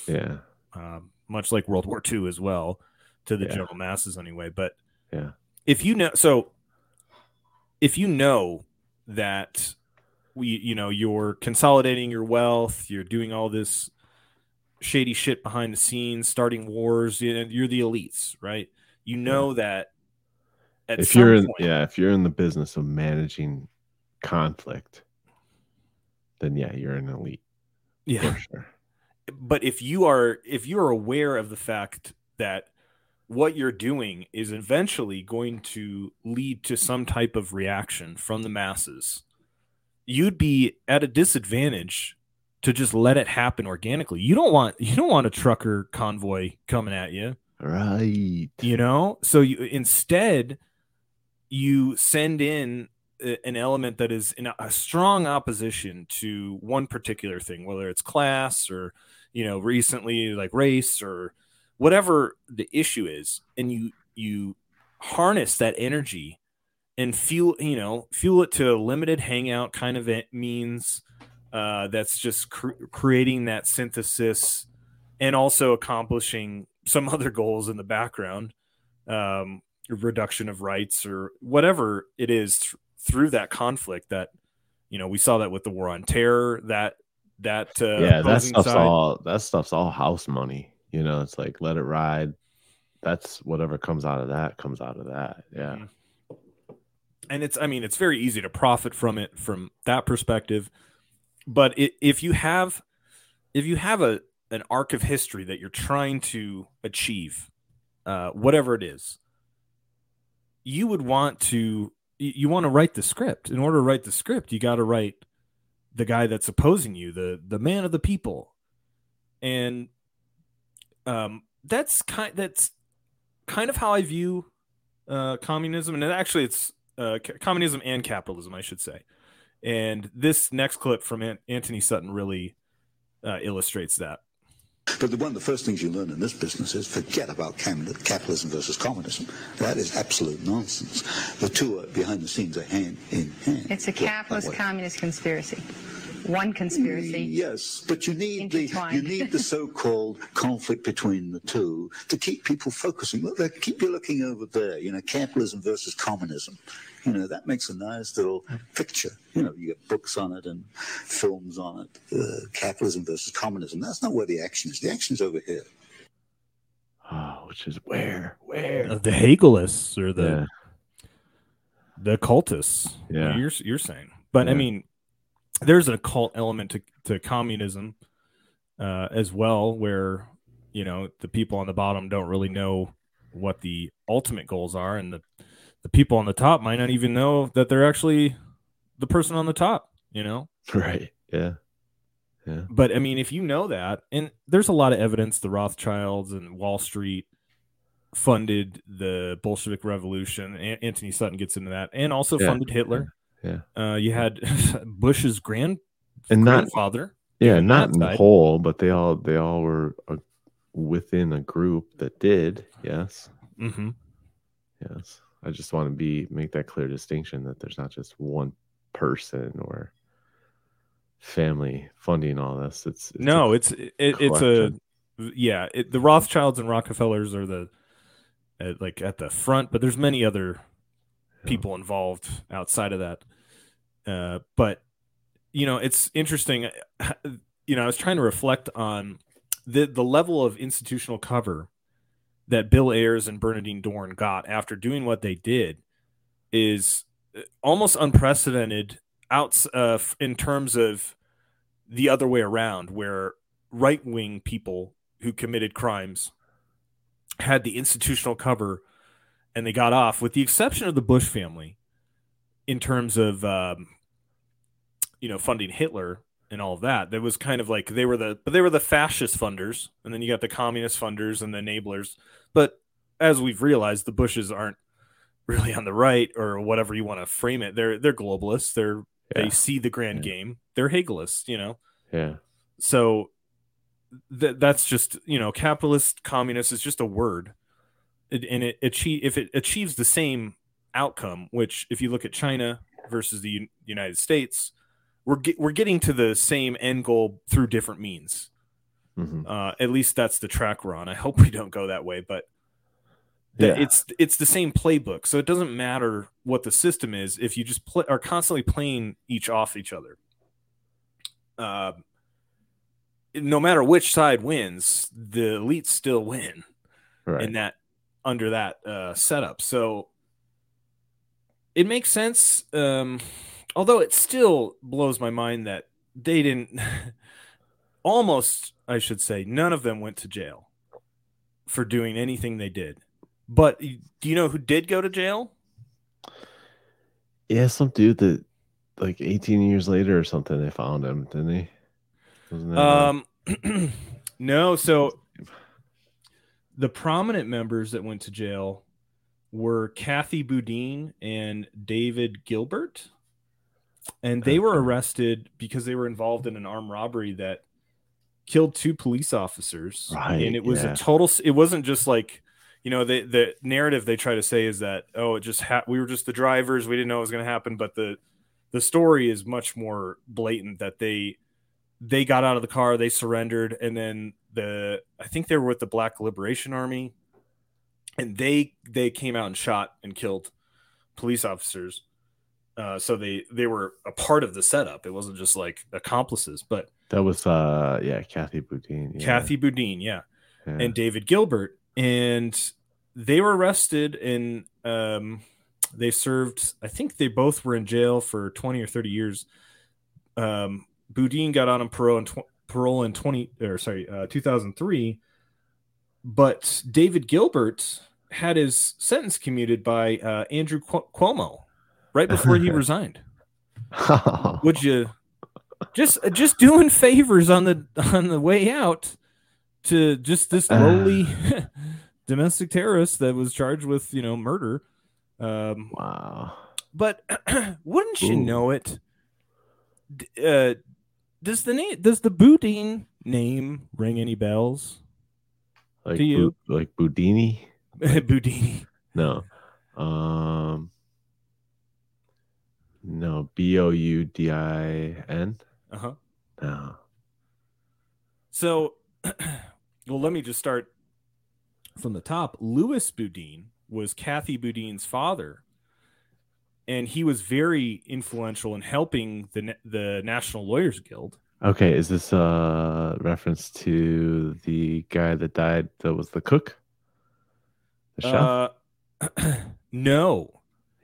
Yeah. um, much like World War Two as well, to the Yeah. general masses anyway. But Yeah. if you know, so if you know that we, you know, you're consolidating your wealth, you're doing all this shady shit behind the scenes, starting wars, you know, you're the elites, right? You know that at if you're in point, yeah, if you're in the business of managing conflict, then yeah, you're an elite. Yeah. For sure. but if you are if you are aware of the fact that what you're doing is eventually going to lead to some type of reaction from the masses. You'd be at a disadvantage to just let it happen organically. You don't want you don't want a trucker convoy coming at you. Right. you know? So you instead you send in an element that is in a, a strong opposition to one particular thing whether it's class or you know recently like race or whatever the issue is and you you harness that energy and fuel you know fuel it to a limited hangout kind of it means uh, that's just cr- creating that synthesis and also accomplishing some *laughs* other goals in the background um, reduction of rights or whatever it is th- through that conflict that you know we saw that with the war on terror that that uh, yeah, that stuff's side- all that stuff's all house money. You know, it's like let it ride. That's whatever comes out of that comes out of that. Yeah. and it's i mean it's very easy to profit from it from that perspective but it, if you have if you have a an arc of history that you're trying to achieve uh, whatever it is you would want to you want to write the script in order to write the script you got to write the guy that's opposing you the the man of the people and um that's kind that's kind of how i view uh communism and actually it's uh c- communism and capitalism i should say and this next clip from An- anthony sutton really uh, illustrates that But the, one of the first things you learn in this business is forget about cam- capitalism versus communism. That is absolute nonsense. The two are behind the scenes are hand in hand. It's a capitalist way. communist conspiracy. One conspiracy. Yes, but you need the you need the so-called conflict between the two to keep people focusing. Look, they keep you looking over there. You know, capitalism versus communism. You know, that makes a nice little picture. You know, you get books on it and films on it. Uh, capitalism versus communism. That's not where the action is. The action is over here. Oh, which is where? Where? Uh, the hegelists or the Yeah. the cultists Yeah. you're you're saying but i mean there's an occult element to, to communism uh, as well where you know the people on the bottom don't really know what the ultimate goals are and the the people on the top might not even know that they're actually the person on the top you know *laughs* Right. Yeah. Yeah. but I mean, if you know that, and there's a lot of evidence the Rothschilds and Wall Street funded the Bolshevik Revolution. An- Anthony Sutton gets into that, and also Yeah. funded Hitler. Yeah. Uh, you had *laughs* Bush's grand And not grandfather. yeah, not in side. whole, but they all they all were uh, within a group that did. Yes. Mm-hmm. Yes. I just want to be make that clear distinction that there's not just one person or family funding all this. It's, it's no, it's it, it's a yeah. It, the Rothschilds and Rockefellers are the at, like at the front, but there's many other people involved outside of that. Uh, but you know, it's interesting. *sighs* You know, I was trying to reflect on the the level of institutional cover that Bill Ayers and Bernardine Dohrn got after doing what they did is almost unprecedented outs uh, in terms of the other way around, where right wing people who committed crimes had the institutional cover and they got off, with the exception of the Bush family, in terms of um, you know funding Hitler and all of that. That was kind of like they were the but they were the fascist funders, and then you got the communist funders and the enablers. But as we've realized, the Bushes aren't really on the right or whatever you want to frame it. They're they're globalists. They're Yeah. they see the grand game. They're Hegelists, you know. Yeah. So th- that's just you know capitalist communist is just a word, it, and it achieve if it achieves the same outcome. Which if you look at China versus the Un- United States, we're get, we're getting to the same end goal through different means. Mhm. Uh, at least that's the track we're on. I hope we don't go that way, but Yeah. it's it's the same playbook. So it doesn't matter what the system is if you just play, are constantly playing each off each other. Uh, no matter which side wins, the elites still win Right. in that under that uh, setup. So it makes sense. Um, although it still blows my mind that they didn't. *laughs* almost, I should say, none of them went to jail for doing anything they did. But do you know who did go to jail? Yeah, some dude that like 18 years later or something, they found him, didn't he? Uh, Um, *clears throat* no. So the prominent members that went to jail were Kathy Boudin and David Gilbert, and they were arrested because they were involved in an armed robbery that killed two police officers. Right, and it was yeah. a total. It wasn't just like. You know the the narrative they try to say is that oh it just ha- we were just the drivers we didn't know it was going to happen but the the story is much more blatant that they they got out of the car, they surrendered, and then the I think they were with the Black Liberation Army, and they they came out and shot and killed police officers. Uh, so they they were a part of the setup. It wasn't just like accomplices, but that was uh yeah, Kathy Boudin. Yeah. Kathy Boudin, yeah, Yeah. and David Gilbert, and they were arrested and um, they served. I think they both were in jail for twenty or thirty years. Um, Boudin got out on parole in tw- parole in twenty or sorry, uh, two thousand three, but David Gilbert had his sentence commuted by uh, Andrew Cuomo right before he *laughs* resigned. Would you just just doing favors on the on the way out to just this lowly *laughs* domestic terrorist that was charged with you know murder? Um, wow. But *clears throat* wouldn't you Ooh. know it? Uh, does the name does the Boudin name ring any bells? Like to you? Bu- like Boudini? *laughs* Boudini. No. Um No, B O U D I N. Uh huh. No. So, *clears throat* well, let me just start from the top. Louis Boudin was Kathy Boudin's father, and he was very influential in helping the the National Lawyers Guild. Okay, is this a reference to the guy that died that was the cook? The chef? Uh, *clears throat* no.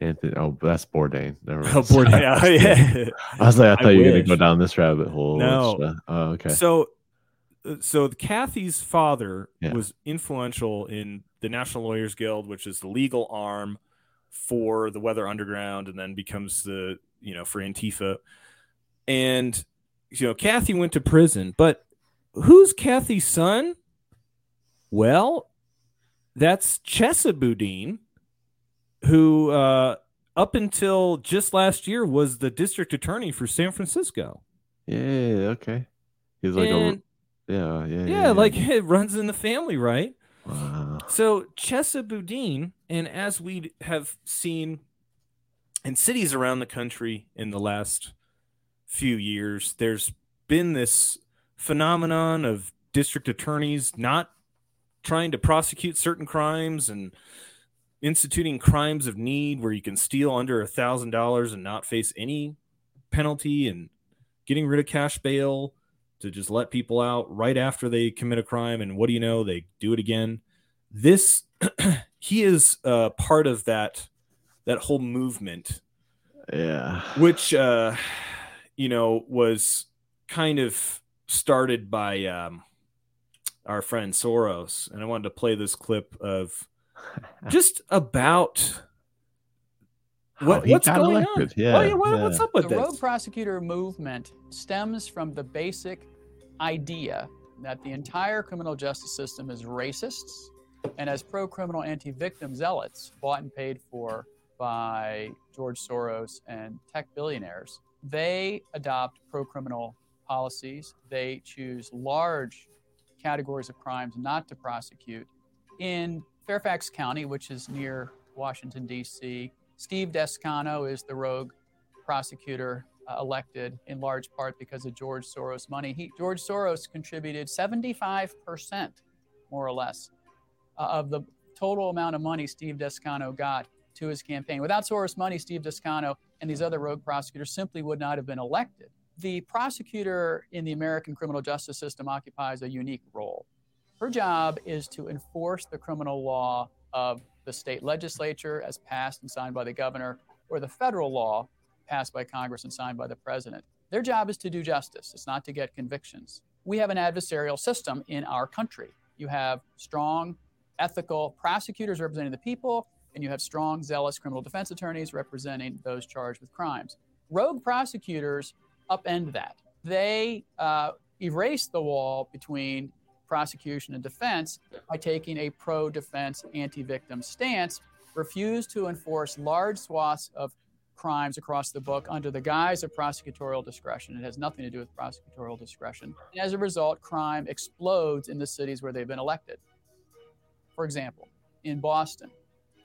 Anthony, oh, that's Bourdain. Never *laughs* mind. Oh, Bourdain. Oh, yeah. *laughs* I was like, I I thought you were gonna go down this rabbit hole. No. It's, uh, Oh, okay. So, uh, so Kathy's father Yeah. was influential in the National Lawyers Guild, which is the legal arm for the Weather Underground, and then becomes the you know for Antifa. And you know, Kathy went to prison, but who's Kathy's son? Well, that's Chesa Boudin, who uh, up until just last year was the district attorney for San Francisco. yeah, okay. He's like And- a yeah, yeah, Yeah, like *laughs* it runs in the family, right? Wow. So Chesa Boudin, and as we have seen in cities around the country in the last few years, there's been this phenomenon of district attorneys not trying to prosecute certain crimes and instituting crimes of need where you can steal under a thousand dollars and not face any penalty and getting rid of cash bail to just let people out right after they commit a crime. And what do you know? They do it again. This *clears throat* he is uh, part of that that whole movement. Yeah. which uh you know was kind of started by um our friend Soros. And I wanted to play this clip of *laughs* just about what, he going elected. on. Yeah, oh yeah, what's up with the this? rogue prosecutor movement stems from the basic idea that the entire criminal justice system is racist and as pro criminal anti victim zealots bought and paid for by George Soros and tech billionaires, they adopt pro criminal policies. They choose large categories of crimes not to prosecute. In Fairfax County, which is near Washington, D.C., Steve Descano is the rogue prosecutor uh, elected in large part because of George Soros' money. He, George Soros contributed 75%, more or less, uh, of the total amount of money Steve Descano got to his campaign. Without Soros' money, Steve Descano and these other rogue prosecutors simply would not have been elected. The prosecutor in the American criminal justice system occupies a unique role. Her job is to enforce the criminal law of the state legislature as passed and signed by the governor, or the federal law passed by Congress and signed by the president. Their job is to do justice, it's not to get convictions. We have an adversarial system in our country. You have strong, ethical prosecutors representing the people, and you have strong, zealous criminal defense attorneys representing those charged with crimes. Rogue prosecutors upend that. They uh, erase the wall between prosecution and defense by taking a pro defense, anti victim stance, refuse to enforce large swaths of crimes across the book under the guise of prosecutorial discretion. It has nothing to do with prosecutorial discretion. And as a result, crime explodes in the cities where they've been elected. For example, in Boston,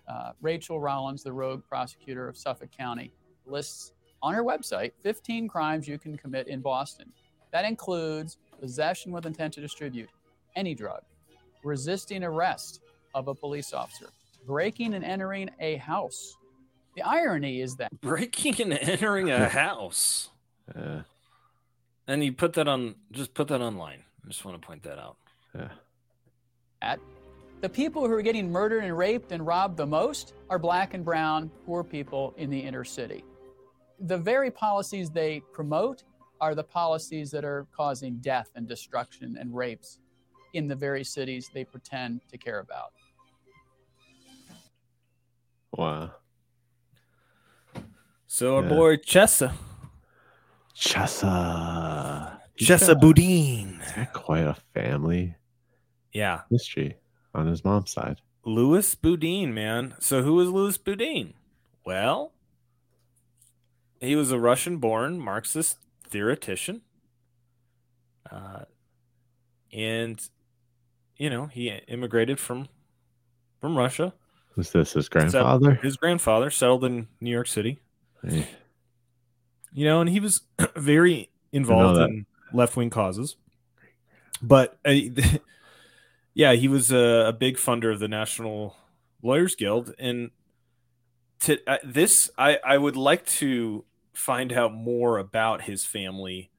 uh, Rachael Rollins, the rogue prosecutor of Suffolk County, lists on her website 15 crimes you can commit in Boston. That includes possession with intent to distribute any drug, resisting arrest of a police officer, breaking and entering a house. The irony is that *laughs* breaking and entering a house. Yeah. And you put that on just put that online. I just want to point that out. Yeah. at the people who are getting murdered and raped and robbed the most are black and brown poor people in the inner city. The very policies they promote are the policies that are causing death and destruction and rapes in the very cities they pretend to care about. Wow. So our Yeah. boy Chessa. Chessa. He's Chessa got- Boudin. he's quite a family Yeah. history on his mom's side. Louis Boudin, man. So who is Louis Boudin? Well, he was a Russian-born Marxist theoretician. Uh, and you know, he immigrated from from Russia. Was this his grandfather? his grandfather settled in New York City. Hey, You know, and he was *clears throat* very involved in left-wing causes. But uh, *laughs* yeah, he was a, a big funder of the National Lawyers Guild, and to uh, this, I I would like to find out more about his family.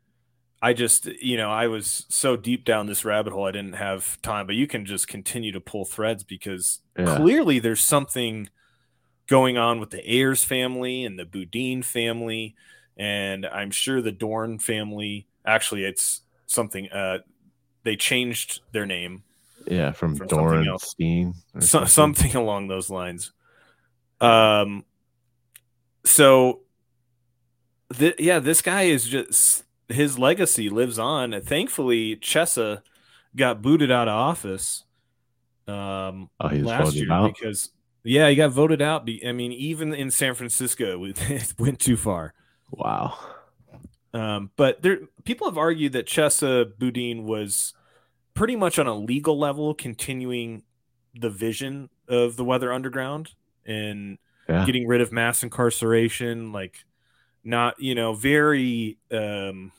I just, you know, I was so deep down this rabbit hole, I didn't have time. But you can just continue to pull threads because Yeah. clearly there's something going on with the Ayers family and the Boudin family, and I'm sure the Dohrn family. Actually, it's something. Uh, they changed their name yeah, from, From something Steen. so, something. something along those lines. Um, so, th- yeah, this guy is just his legacy lives on. And thankfully, Chessa got booted out of office. Um, Oh, he last year out? because yeah, he got voted out. Be- I mean, even in San Francisco, *laughs* it went too far. Wow. Um, but there, people have argued that Chessa Boudin was pretty much on a legal level continuing the vision of the Weather Underground and Yeah. getting rid of mass incarceration, like not, you know, very um,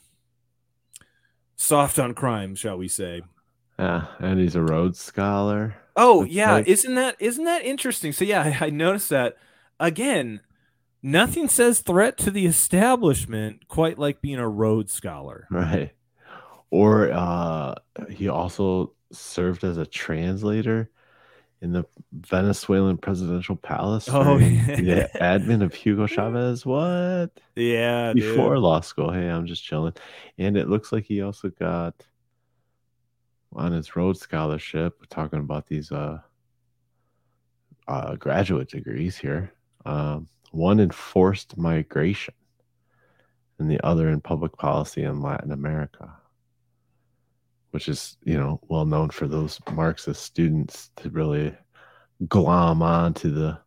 soft on crime, shall we say. Yeah, and he's a Rhodes Scholar. Oh yeah, like- isn't that isn't that interesting? So yeah, I, I noticed that again. Nothing says threat to the establishment quite like being a Rhodes Scholar. Right. Or uh he also served as a translator in the Venezuelan presidential palace. Oh, *laughs* yeah. the admin of Hugo Chavez. What? Yeah, dude. Before law school. Hey, I'm just chilling. And it looks like he also got on his Rhodes Scholarship, talking about these uh, uh, graduate degrees here. Um, one in forced migration, and the other in public policy in Latin America, which is, you know, well known for those Marxist students to really glom onto the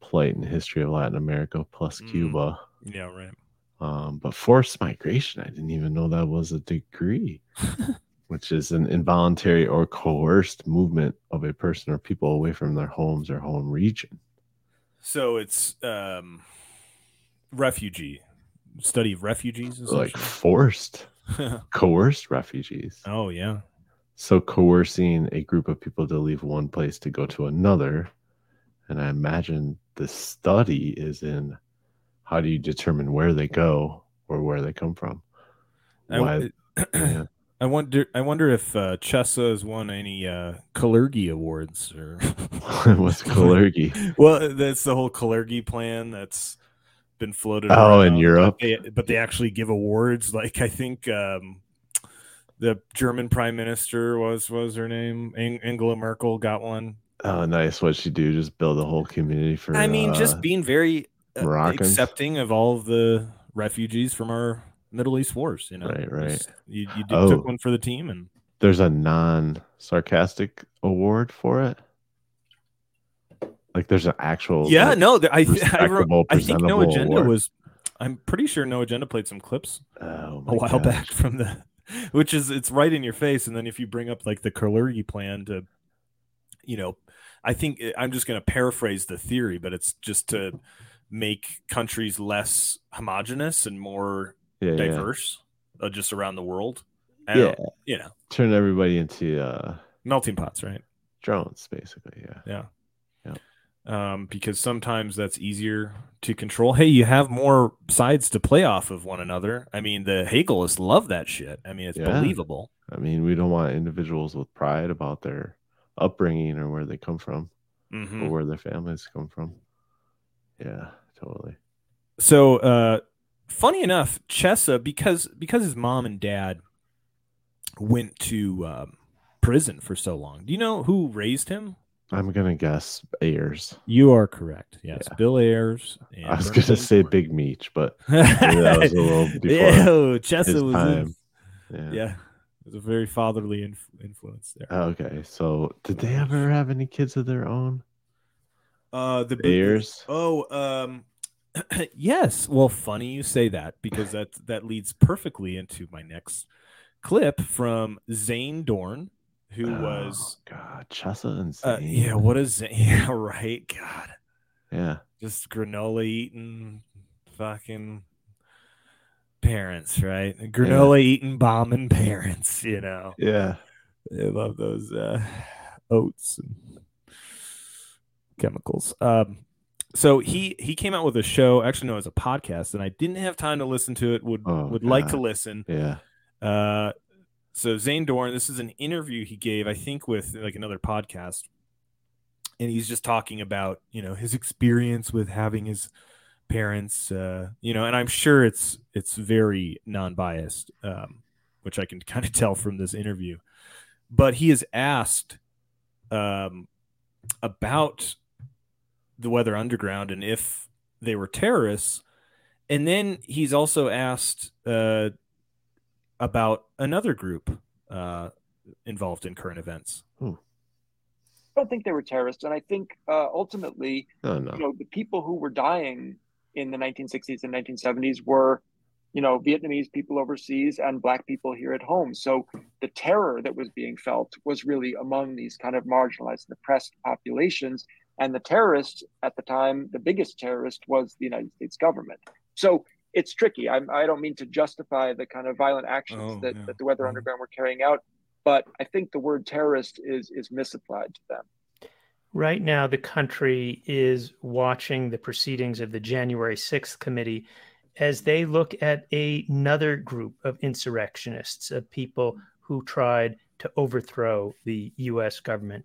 plight and history of Latin America plus Cuba. Yeah, right. Um, but forced migration, I didn't even know that was a degree, *laughs* which is an involuntary or coerced movement of a person or people away from their homes or home region. So it's um, refugee study of refugees, Like forced, *laughs* coerced refugees. Oh yeah. So coercing a group of people to leave one place to go to another. And I imagine the study is in how do you determine where they go or where they come from? I, Why- *clears throat* yeah. *clears throat* I wonder. I wonder if uh, Chessa has won any uh, Kalergi awards or *laughs* What's *laughs* Kalergi? well, that's the whole Kalergi plan that's been floated. Oh, in Europe? but they, but they actually give awards. Like I think um, the German Prime Minister was was her name Ang- Angela Merkel got one. Oh, nice. What'd she do? Just build a whole community for. I mean, uh, just being very uh, Moroccans? accepting of all of the refugees from our Middle East wars. You know, Right, right. You, you did, Oh. took one for the team, and There's a non sarcastic award for it. Like there's an actual. yeah, like, no, I *laughs* I, I think No Agenda award. was. I'm pretty sure No Agenda played some clips Oh, a while gosh. back from the, *laughs* which is it's right in your face, and then if you bring up like the Kalergi plan to, you know, I think eh, I'm just going to paraphrase the theory, but it's just to make countries less homogenous and more Yeah, yeah. diverse, uh, just around the world. I Yeah. you know, Turn everybody into uh, melting pots, right? drones, basically. Yeah. Yeah. Yeah. Um, because sometimes that's easier to control. Hey, you have more sides to play off of one another. I mean, the Hegelists love that shit. I mean, it's Yeah. believable. I mean, we don't want individuals with pride about their upbringing or where they come from Mhm. or where their families come from. Yeah, totally. So, uh, funny enough, Chessa, because because his mom and dad went to um, prison for so long. Do you know who raised him? I'm gonna guess Ayers. You are correct. Yes, Bill Ayers. And I was gonna say Ford. Big Meech, but *laughs* that was a little before Ew, was time. Yeah. yeah. it was a very fatherly inf- influence there. Okay, so did they ever have any kids of their own? Uh, the Ayers. Oh, um, *clears throat* yes. Well, funny you say that because that that leads perfectly into my next clip from Zane Dohrn, who was God, Chessa and uh, yeah. What is *laughs* Zane? Yeah, right. God, Yeah. just granola eating, fucking parents, right? Granola eating, bombing parents. *laughs* You know. Yeah. They love those uh, oats and chemicals. Um, so he he came out with a show, actually no, it's a podcast, and I didn't have time to listen to it. Would Oh, would like to listen. Yeah. Uh, so Zane Dohrn, this is an interview he gave, I think, with like another podcast, and he's just talking about you know his experience with having his parents, uh, you know, and I'm sure it's it's very non-biased, um, which I can *laughs* kind of tell from this interview. But he is asked um, about the Weather Underground and if they were terrorists, and then he's also asked uh, about another group uh, involved in current events. I don't think they were terrorists, and I think uh, ultimately, No, no. you know, the people who were dying in the 1960s and 1970s were, you know, Vietnamese people overseas and Black people here at home. So the terror that was being felt was really among these kind of marginalized, and oppressed populations. And the terrorists at the time, the biggest terrorist was the United States government. So it's tricky. I'm, I don't mean to justify the kind of violent actions Oh, that, yeah. that the Weather mm-hmm. Underground were carrying out, but I think the word terrorist is is misapplied to them. Right now, the country is watching the proceedings of the January 6th committee as they look at another group of insurrectionists, of people who tried to overthrow the U.S. government.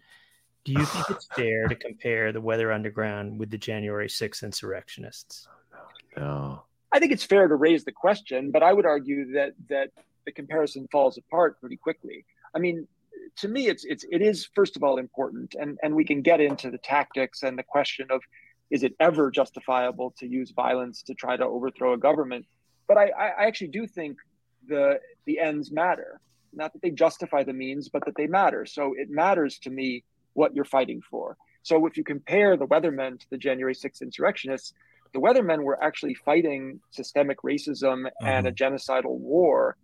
Do you think it's *laughs* fair to compare the Weather Underground with the January 6th insurrectionists? No. I think it's fair to raise the question, but I would argue that that the comparison falls apart pretty quickly. I mean, to me, it's it's it is first of all important, and and we can get into the tactics and the question of is it ever justifiable to use violence to try to overthrow a government? But I, I actually do think the the ends matter. Not that they justify the means, but that they matter. So it matters to me what you're fighting for. So if you compare the Weathermen to the January 6th insurrectionists, the Weathermen were actually fighting systemic racism and a mm-hmm. genocidal war.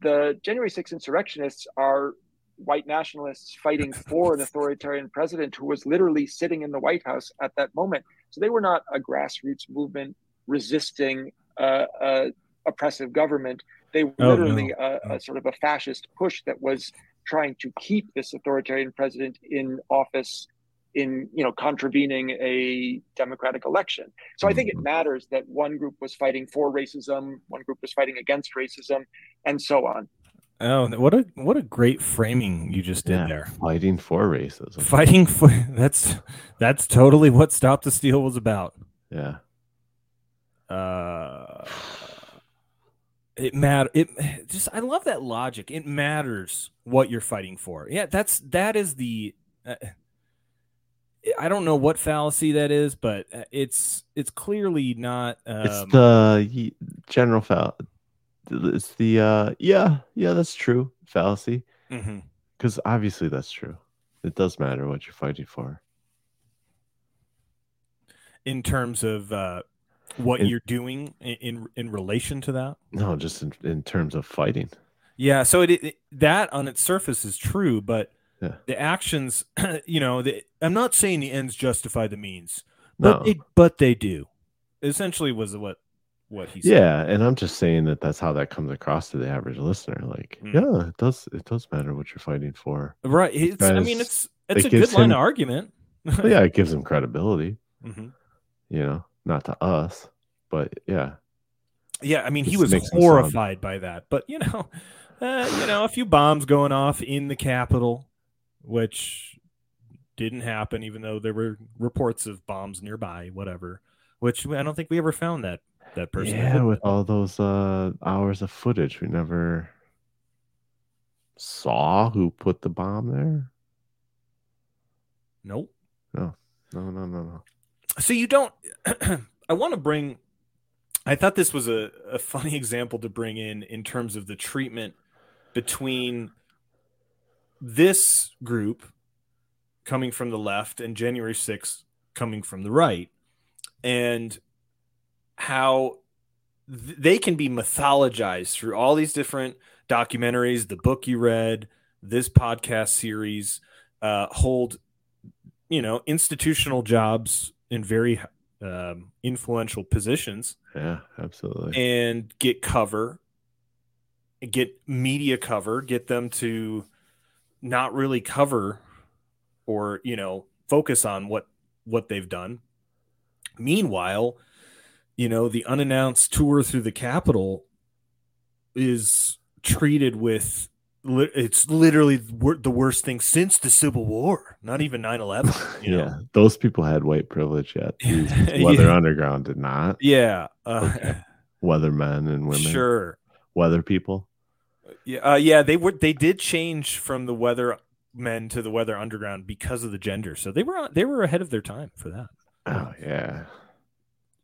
The January 6th insurrectionists are white nationalists fighting *laughs* for an authoritarian president who was literally sitting in the White House at that moment. So they were not a grassroots movement resisting uh, a oppressive government. They were Oh, literally no. a, a mm. sort of a fascist push that was trying to keep this authoritarian president in office in you know contravening a democratic election so i think it matters that one group was fighting for racism one group was fighting against racism and so on Oh, what a what a great framing you just did Yeah, there. Fighting for racism. Fighting for that's that's totally what Stop the Steal was about. Yeah. Uh, it matter. It just I love that logic. It matters what you're fighting for. Yeah, that's that is the. Uh, I don't know what fallacy that is, but uh, it's it's clearly not. Um, It's the general fallacy. It's the uh yeah, yeah, that's true. Fallacy. Because obviously that's true. It does matter what you're fighting for. in terms of uh, what In- you're doing in, in in relation to that. No, just in, in terms of fighting. Yeah, so it, it that on its surface is true, but Yeah. the actions, *clears throat* you know, the, I'm not saying the ends justify the means, but No. they, but they do. Essentially, was what what he said. Yeah, and I'm just saying that that's how that comes across to the average listener. Like, Mm. yeah, it does. It does matter what you're fighting for, Right. It's, I mean, it's it's it a good line him- of argument. Yeah, it gives him credibility. Mhm. You know, not to us, but yeah, Yeah, I mean, he was makes him sound- horrified by that. But you know, *laughs* uh, you know, a few bombs going off in the Capitol, which didn't happen, even though there were reports of bombs nearby. Whatever. Which I don't think we ever found that that person. yeah, with all those uh hours of footage, we never saw who put the bomb there. Nope. No, no, no, no, no. So you don't. *clears throat* I want to bring. I thought this was a, a funny *laughs* example to bring in in terms of the treatment between this group coming from the left and January 6th coming from the right, and how th- they can be mythologized through all these different documentaries, the book you read, this podcast series, uh, hold you know institutional jobs in very um, influential positions. Yeah, absolutely. and get cover get media cover get them to not really cover or you know focus on what what they've done meanwhile you know the unannounced tour through the capitol is treated with it's literally the worst thing since the civil war not even 9-11 *laughs* you know? yeah, those people had white privilege yet. *laughs* Weather Underground did not. yeah uh, Okay. *laughs* Weathermen and women. Sure. Weather people. Yeah, uh, yeah, they were they did change from the weather men to the weather underground because of the gender. So they were they were ahead of their time for that. Oh yeah.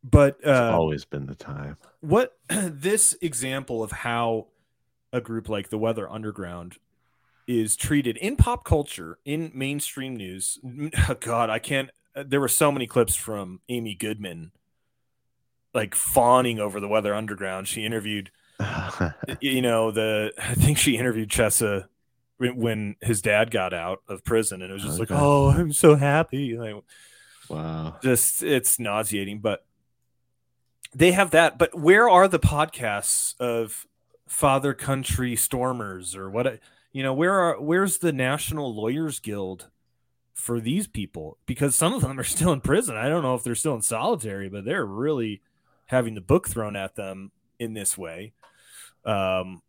But It's uh, always been the time. what *clears throat* this example of how a group like the Weather Underground is treated in pop culture in mainstream news. *laughs* God, I can't. uh, There were so many clips from Amy Goodman, like fawning over the Weather Underground. She interviewed, *laughs* you know, the I think she interviewed Chessa when- his dad got out of prison, and it was just like, oh, I'm so happy. Like, Wow. just it's nauseating but they have that but where are the podcasts of father country stormers or what you know where are where's the national lawyers guild for these people because some of them are still in prison i don't know if they're still in solitary but they're really having the book thrown at them in this way um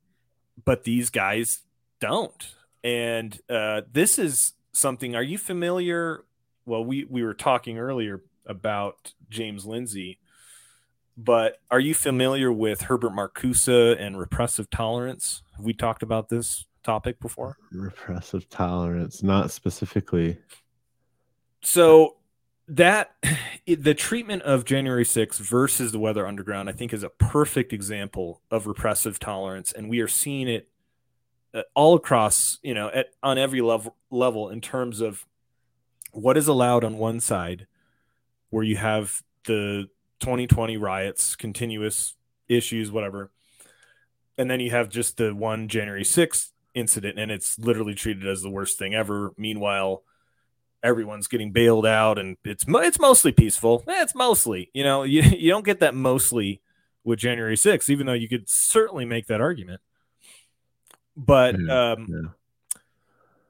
but these guys don't and uh this is something. Are you familiar? Well, we we were talking earlier about James Lindsay, but are you familiar with Herbert Marcuse and repressive tolerance? Have we talked about this topic before? Repressive tolerance, not specifically. So that *sighs* the treatment of January 6th versus the Weather Underground, I think, is a perfect example of repressive tolerance, and we are seeing it uh, all across, you know, at on every level level in terms of what is allowed on one side, where you have the 2020 riots, continuous issues, whatever, and then you have just the one January 6th incident, and it's literally treated as the worst thing ever. Meanwhile everyone's getting bailed out and it's it's mostly peaceful. Eh, it's mostly, you know, *laughs* you, you don't get that mostly with January 6th, even though you could certainly make that argument. But Yeah, um yeah.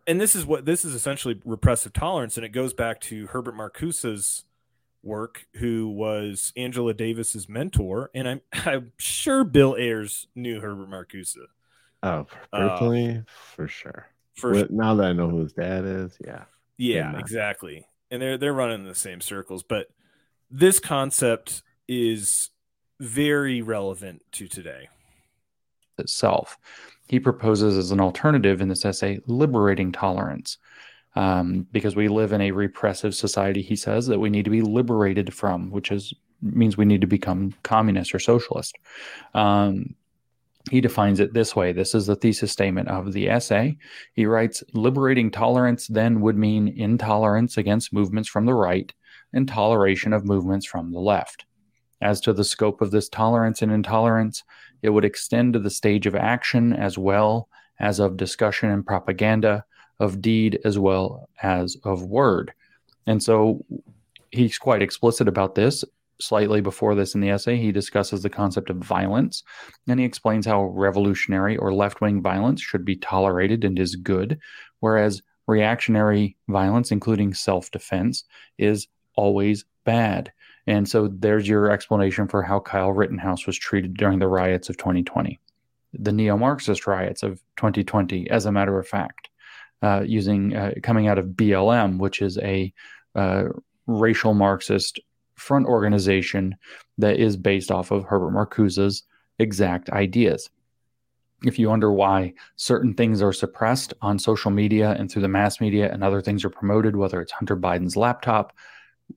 and this is what this is essentially repressive tolerance, and it goes back to Herbert Marcuse's work, who was Angela Davis's mentor, and I'm *laughs* I'm sure Bill Ayers knew Herbert Marcuse. Oh, Uh, personally, for sure. for now that I know who his dad is, yeah. Yeah, Amen. exactly. And they're they're running in the same circles, but this concept is very relevant to today. itself. He proposes as an alternative in this essay liberating tolerance. Um, because we live in a repressive society, he says that we need to be liberated from, which is means we need to become communist or socialist. Um, he defines it this way. This is the thesis statement of the essay. He writes Liberating tolerance then would mean intolerance against movements from the right and toleration of movements from the left. As to the scope of this tolerance and intolerance, it would extend to the stage of action as well as of discussion and propaganda, of deed as well as of word. And so he's quite explicit about this. Slightly before this in the essay, he discusses the concept of violence and he explains how revolutionary or left wing violence should be tolerated and is good, whereas reactionary violence, including self defense, is always bad. And so there's your explanation for how Kyle Rittenhouse was treated during the riots of 2020, the neo Marxist riots of 2020, as a matter of fact, uh, using uh, coming out of BLM, which is a uh, racial Marxist front organization that is based off of Herbert Marcuse's exact ideas. If you wonder why certain things are suppressed on social media and through the mass media and other things are promoted, whether it's Hunter Biden's laptop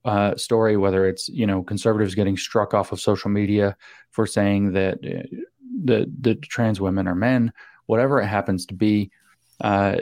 uh, story, whether it's you know conservatives getting struck off of social media for saying that uh, the the trans women are men, whatever it happens to be, uh,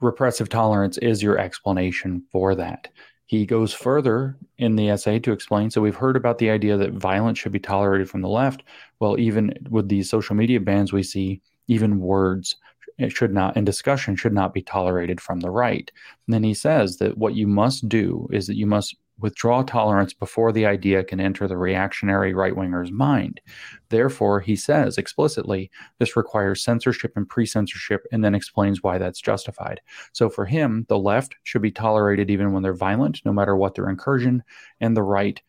repressive tolerance is your explanation for that. He goes further in the essay to explain. So we've heard about the idea that violence should be tolerated from the left. Well, even with these social media bans, we see even words it should not and discussion should not be tolerated from the right. And then he says that what you must do is that you must withdraw tolerance before the idea can enter the reactionary right winger's mind. Therefore, he says explicitly this requires censorship and pre censorship, and then explains why that's justified. So for him, the left should be tolerated even when they're violent, no matter what their incursion, and the right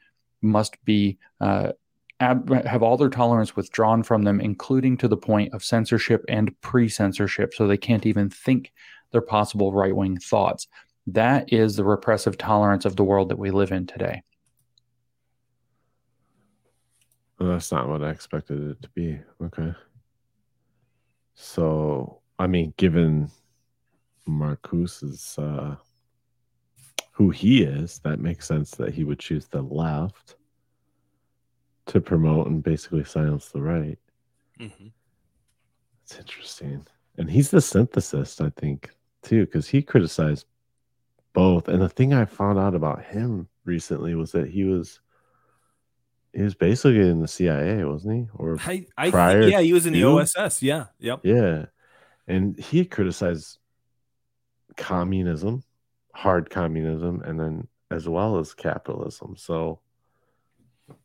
must be. Uh, have all their tolerance withdrawn from them, including to the point of censorship and pre censorship, so they can't even think their possible right wing thoughts. That is the repressive tolerance of the world that we live in today. Well, that's not what I expected it to be. Okay. So, I mean, given Marcuse's uh, who he is, that makes sense that he would choose the left to promote and basically silence the right. Mhm. It's interesting. And he's the synthesis, I think, too, because he criticized both. And the thing I found out about him recently was that he was he was basically in the CIA, wasn't he? Or I, I prior think, yeah, he was in the? OSS. Yeah. Yep. Yeah. And he criticized communism, hard communism, and then as well as capitalism. So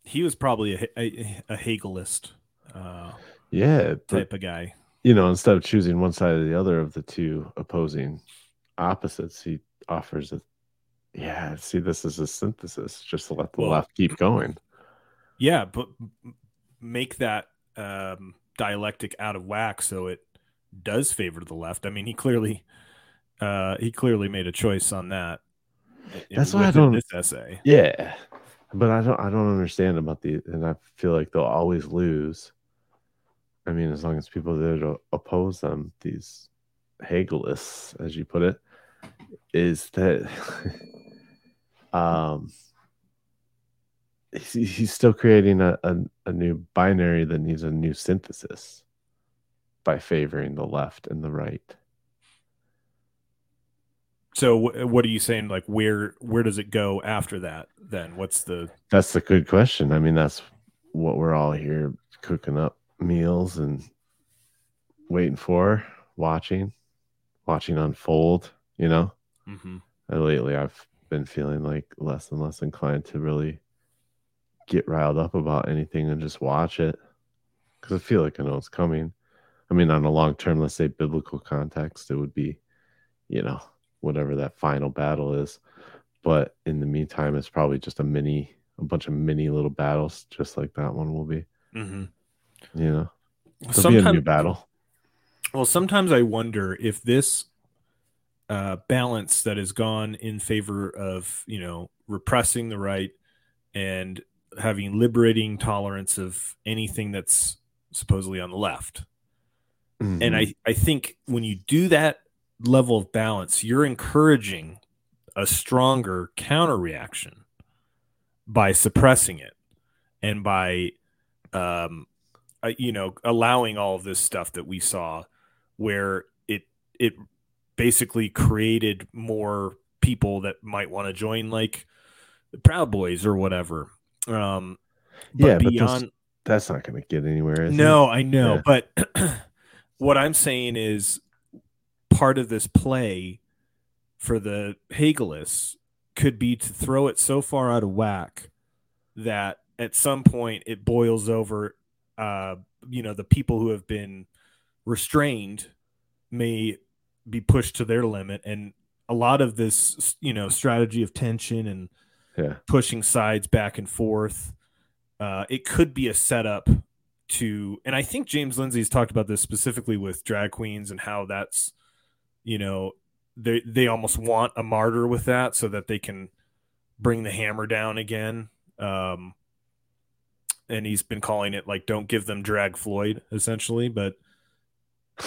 He was probably a, a, a Hegelist uh, yeah, but, type of guy. you know, instead of choosing one side or the other of the two opposing opposites, he offers a yeah, see, this is a synthesis just to let the Well- left keep going. Yeah, but make that um, dialectic out of whack so it does favor the left. I mean, he clearly Uh, he clearly made a choice on that. That's why I don't. This essay. Yeah, but I don't. I don't understand about the, and I feel like they'll always lose. I mean, as long as people there to oppose them, these Hegelists, as you put it, is that *laughs* um he's, he's still creating a, a, a new binary that needs a new synthesis by favoring the left and the right. So what are you saying? Like where where does it go after that? Then what's the That's a good question. I mean, that's what we're all here cooking up meals and waiting for, watching, watching unfold, you know? Mhm. And lately I've been feeling like less and less inclined to really get riled up about anything and just watch it because I feel like I know it's coming. I mean, on a long term, let's say biblical context, it would be, you know, whatever that final battle is. But in the meantime, it's probably just a mini, a bunch of mini little battles, just like that one will be. Mm-hmm. You know, it'll be a new battle. Well, sometimes I wonder if this uh, balance that has gone in favor of you know repressing the right and having liberating tolerance of anything that's supposedly on the left. And I, I think when you do that level of balance, you're encouraging a stronger counter reaction by suppressing it and by um uh, you know allowing all of this stuff that we saw where it it basically created more people that might want to join like the proud boys or whatever um but yeah, but beyond those- that's not going to get anywhere. is it? no, I know, Yeah. but *clears throat* what I'm saying is part of this play for the Hegelists could be to throw it so far out of whack that at some point it boils over. Uh, you know, the people who have been restrained may be pushed to their limit, and a lot of this, you know, strategy of tension and Yeah. pushing sides back and forth. Uh, it could be a setup to, and I think James Lindsay's talked about this specifically with drag queens and how that's, you know, they they almost want a martyr with that so that they can bring the hammer down again. Um, and he's been calling it like "Don't give them drag Floyd" essentially, but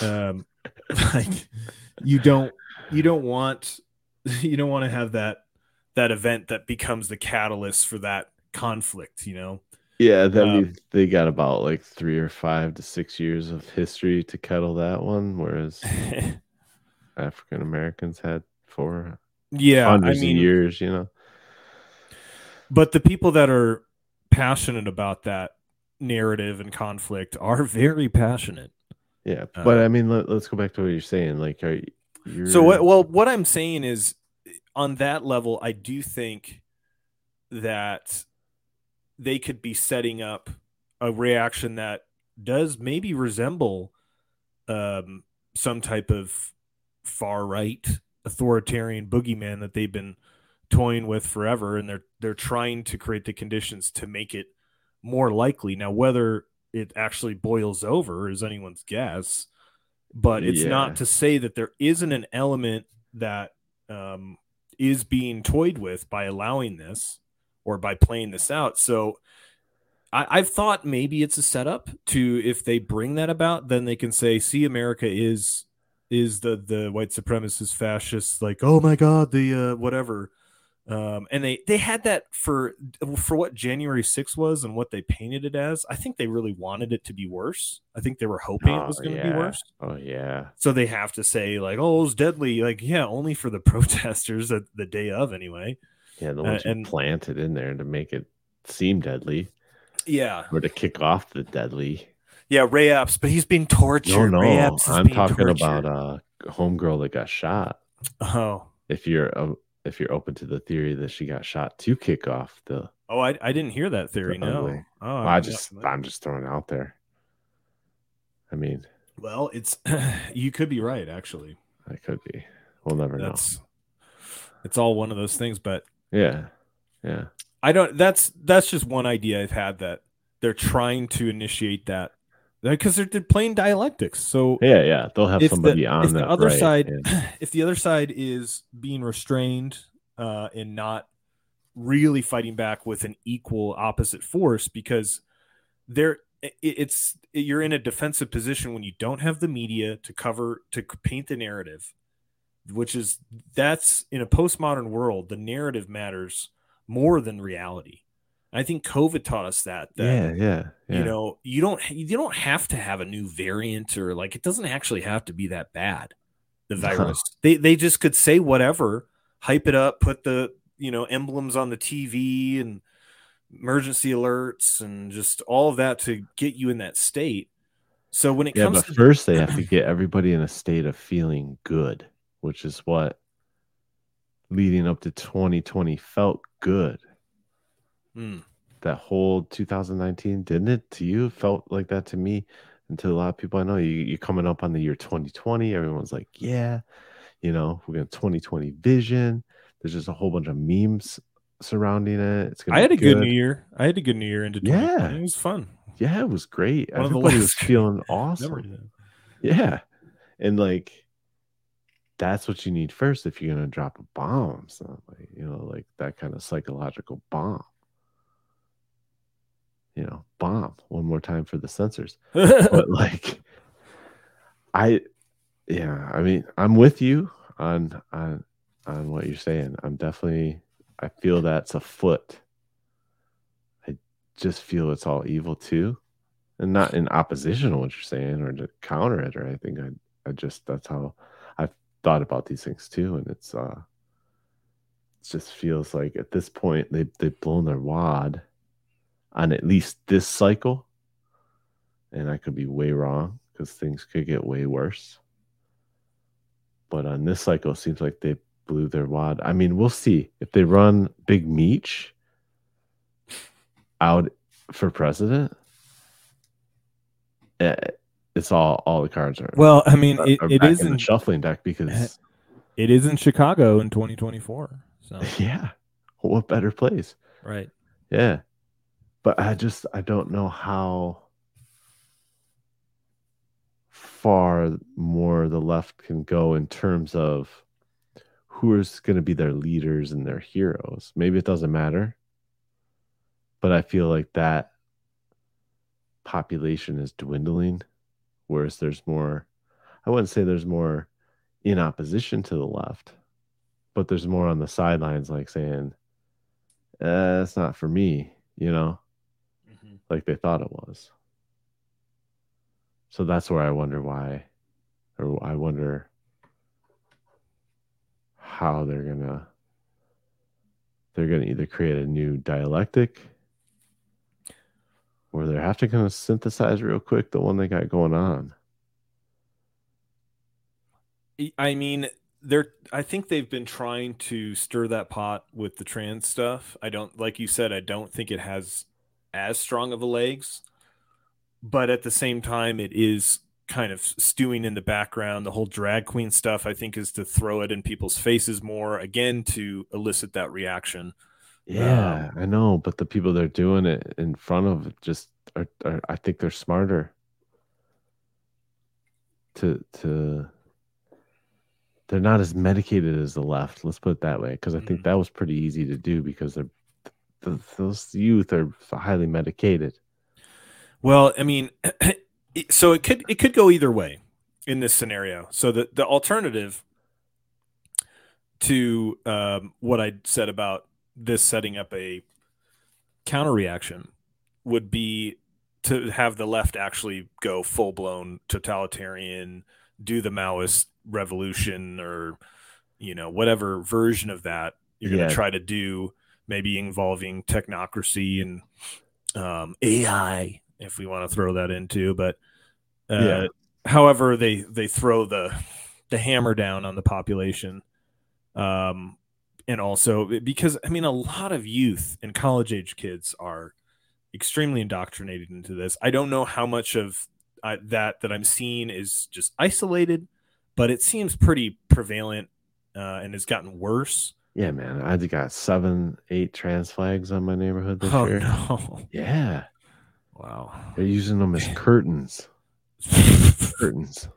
um, *laughs* like you don't you don't want *laughs* you don't want to have that that event that becomes the catalyst for that conflict, you know. Yeah, that Um, they got about like three or five to six years of history to kettle that one, whereas *laughs* African Americans had four Yeah, I hundreds mean- of years, you know. But the people that are passionate about that narrative and conflict are very passionate. Yeah, Uh, but I mean, let, us go back to what you're saying. Like, are you? So what? Well, what I'm saying is, on that level, I do think that they could be setting up a reaction that does maybe resemble um, some type of far right authoritarian boogeyman that they've been toying with forever, and they're they're trying to create the conditions to make it more likely. Now, whether it actually boils over is anyone's guess, but it's Yeah. not to say that there isn't an element that um, is being toyed with by allowing this or by playing this out. So I, I've thought maybe it's a setup to if they bring that about, then they can say, "See, America is is the the white supremacist fascists like, oh my god, the uh, whatever." Um, and they they had that for for what January 6th was and what they painted it as. I think they really wanted it to be worse. I think they were hoping it was Oh, going to be worse. Oh yeah, So they have to say like, "Oh, it was deadly." Like, yeah, only for the *laughs* protesters at the day of, anyway. yeah. The Uh, ones who and planted in there to make it seem deadly, yeah, or to kick off the deadly. yeah, Ray Epps, but he's being tortured. no, Ray Epps is I'm talking tortured. about uh, a homegirl that got shot. Oh, If you're uh, if you're open to the theory that she got shot to kick off the, oh, I, I didn't hear that theory. the No, oh, Well, I just I'm just throwing it out there. I mean, well, it's *laughs* you could be right actually. I could be. We'll never That's it's all one of those things, but. Yeah, yeah. I don't. That's that's just one idea I've had that they're trying to initiate that because they're, they're playing dialectics. So Yeah, yeah, they'll have somebody the, on if the that, other right, side, *clears throat* if the other side is being restrained uh, and not really fighting back with an equal opposite force, because they're it- it's you're in a defensive position when you don't have the media to cover to paint the narrative which is that's in a postmodern world the narrative matters more than reality i think covid taught us that, that Yeah, yeah, yeah. you know you don't you don't have to have a new variant or like it doesn't actually have to be that bad the virus they they just could say whatever hype it up put the you know emblems on the tv and emergency alerts and just all of that to get you in that state so when it yeah, comes but to first they have to *clears throat* get everybody in a state of feeling good, which is what leading up to 2020 felt good. Hmm. That whole 2019, didn't it to you? Felt like that to me. And to a lot of people I know, you, you're coming up on the year 2020. Everyone's like, yeah, you know, we're going to 2020 vision. There's just a whole bunch of memes surrounding it. It's gonna i had a good new year i had a good new year into Yeah. it was fun Yeah, it was great. One Everybody was *laughs* feeling awesome. Yeah. And like that's what you need first if you're gonna drop a bomb. So like, you know, like that kind of psychological bomb. You know, bomb. One more time for the censors. *laughs* but like I yeah, I mean, I'm with you on on on what you're saying. I'm definitely I feel that's a foot. I just feel it's all evil too. And not in opposition to what you're saying or to counter it or anything. I I just that's how I've thought about these things too. And it's uh it just feels like at this point they they've blown their wad on at least this cycle. And I could be way wrong because things could get way worse. But on this cycle, it seems like they blew their wad. I mean, we'll see if they run Big Meech out for president. eh, It's all all the cards are. Well, I mean, are- it, are it the in shuffling deck because *laughs* it is in Chicago in 2024. So *laughs* yeah, what better place? right. Yeah. But I just I don't know how far more the left can go in terms of who is going to be their leaders and their heroes. Maybe it doesn't matter. But I feel like that population is dwindling whereas there's more I wouldn't say there's more in opposition to the left, but there's more on the sidelines like saying uh, it's not for me, you know, like they thought it was. So that's where I wonder why, or I wonder how they're gonna they're gonna either create a new dialectic or they're have to kind of synthesize real quick the one they got going on. I mean, they're. I think they've been trying to stir that pot with the trans stuff. I don't, like you said, I don't think it has as strong of a legs, but at the same time, it is kind of stewing in the background. The whole drag queen stuff, I think, is to throw it in people's faces more again to elicit that reaction. Yeah, um, I know, but the people they're doing it in front of just are, are I think they're smarter to to they're not as medicated as the left. Let's put it that way, because I think mm-hmm. that was pretty easy to do because they're th those youth are highly medicated. Well, I mean, *clears throat* so it could it could go either way in this scenario. So the the alternative to um, what I said about this setting up a counter reaction would be to have the left actually go full blown totalitarian, do the Maoist revolution or you know whatever version of that you're going to try to do, maybe involving technocracy and um, AI, if we want to throw that into. But uh, Yeah. however, they they throw the the hammer down on the population, um, and also because I mean a lot of youth and college age kids are extremely indoctrinated into this. I don't know how much of uh, that that I'm seeing is just isolated, but it seems pretty prevalent uh, and has gotten worse. Yeah, man, I got seven, eight trans flags on my neighborhood this Oh, year. no. Yeah, Wow. They're using them as curtains. curtains.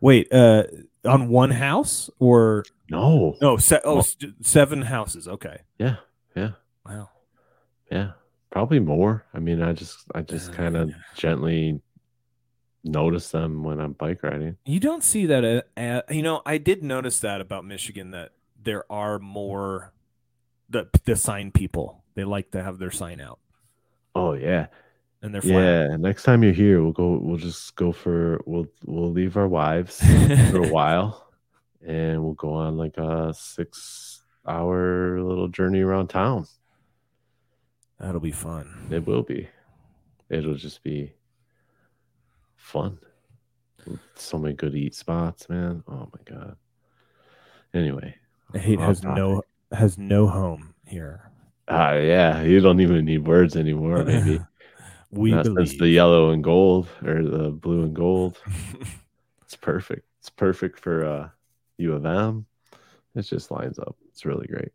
Wait, uh, on one house or no? No, se- oh, Well- seven houses. Okay. Yeah, yeah. Wow. Yeah, probably more. I mean, I just I just kind of gently notice them when I'm bike riding. You don't see that. At, at, you know, I did notice that about Michigan that there are more the the sign people. They like to have their sign out, Oh yeah. and they're flat. Yeah, next time you're here, we'll go. We'll just go for. We'll we'll leave our wives *laughs* for a while, and we'll go on like a six-hour little journey around town. That'll be fun. It will be. It'll just be fun. So many good eat spots, man. Oh my god. Anyway, Hate has topic. no has no home here. Ah, yeah, you don't even need words anymore. Maybe *laughs* We Not since the yellow and gold or the blue and gold. *laughs* it's perfect. It's perfect for uh, U of M. It just lines up. It's really great.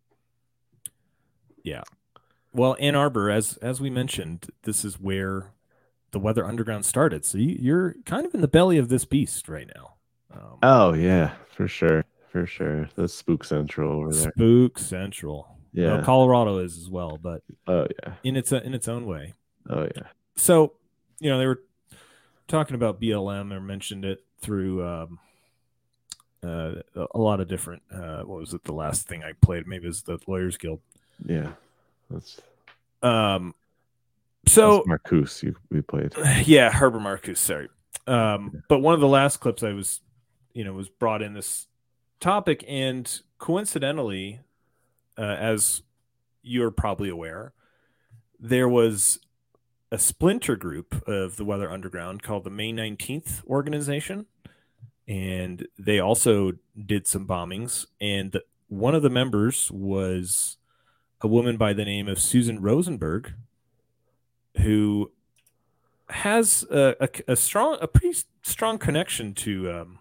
Yeah. Well, Ann Arbor, as as we mentioned, this is where the Weather Underground started. So you, you're kind of in the belly of this beast right now. Um, Oh yeah, for sure, for sure. That's Spook Central over there. Spook Central. Well, Yeah. Colorado is as well, but Oh yeah. in its in its own way. Oh yeah. So, you know, they were talking about BLM or mentioned it through um, uh, a- lot of different. Uh, what was it? The last thing I played, maybe it was the Lawyers Guild. Yeah. That's Um, so that's Marcuse. You we played. *sighs* yeah, Herbert Marcuse. Sorry, um, but one of the last clips I was, you know, was brought in this topic, and coincidentally, uh, as you're probably aware, there was a splinter group of the Weather Underground called the May 19th organization, and they also did some bombings. And one of the members was a woman by the name of Susan Rosenberg, who has a, a, a strong, a pretty strong connection to um,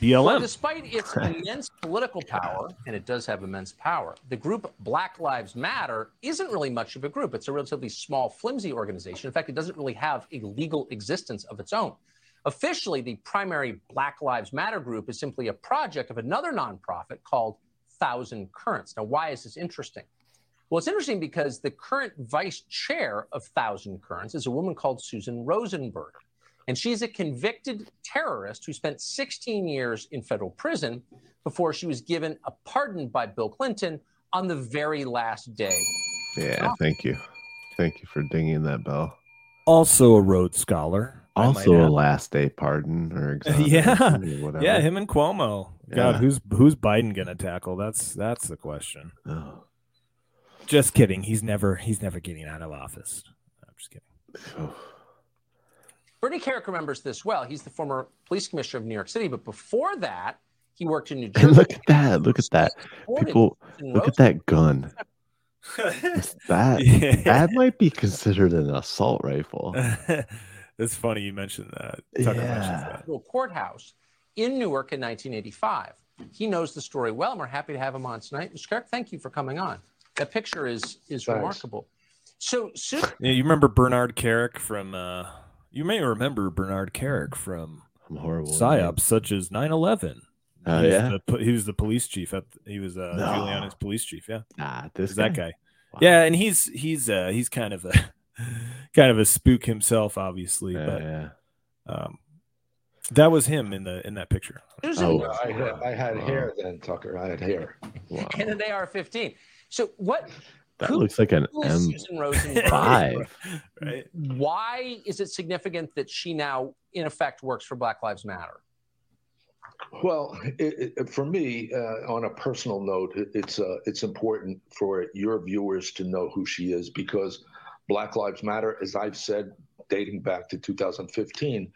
BLM. Well, despite its immense political power, and it does have immense power, the group Black Lives Matter isn't really much of a group. It's a relatively small, flimsy organization. In fact, it doesn't really have a legal existence of its own. Officially, the primary Black Lives Matter group is simply a project of another nonprofit called Thousand Currents. Now, why is this interesting? Well, it's interesting because the current vice chair of Thousand Currents is a woman called Susan Rosenberg. And she's a convicted terrorist who spent 16 years in federal prison before she was given a pardon by Bill Clinton on the very last day. Yeah. Thank you. Thank you for dinging that bell. also a Rhodes Scholar. Also a last day pardon or *laughs* yeah, or yeah, him and Cuomo. God, Yeah. who's who's Biden gonna tackle? That's that's the question. Oh. Just kidding. He's never he's never getting out of office. I'm just kidding. Bernie Kerik remembers this well. He's the former police commissioner of New York City, but before that, he worked in New Jersey. And look at that. Look at that. People look at that gun. That *laughs* Yeah. that might be considered an assault rifle. *laughs* it's funny you mentioned that. Tucker mentions that. Courthouse in Newark in 1985. He knows the story well, and we're happy to have him on tonight. Mr. Kerik, thank you for coming on. That picture is is remarkable. So, Sue, Yeah, you remember Bernard Kerik from uh you may remember Bernard Kerik from I'm horrible. with psyops such as 9-11. Oh, He was yeah? the he was the police chief at he was uh No. Giuliani's police chief, yeah. Nah, this Is that guy? guy. Yeah, and he's he's uh he's kind of a *laughs* kind of a spook himself, obviously, Yeah, but yeah. um that was him in the in that picture. Susan, I had, I had hair then, Tucker. I had hair. in an AR-15. So, what? That who- looks like an who is Susan Rosenberg? *laughs* M5. right. Why is it significant that she now, in effect, works for Black Lives Matter? Well, it, it, for me, uh, on a personal note, it, it's uh, it's important for your viewers to know who she is because Black Lives Matter, as I've said, dating back to 2015,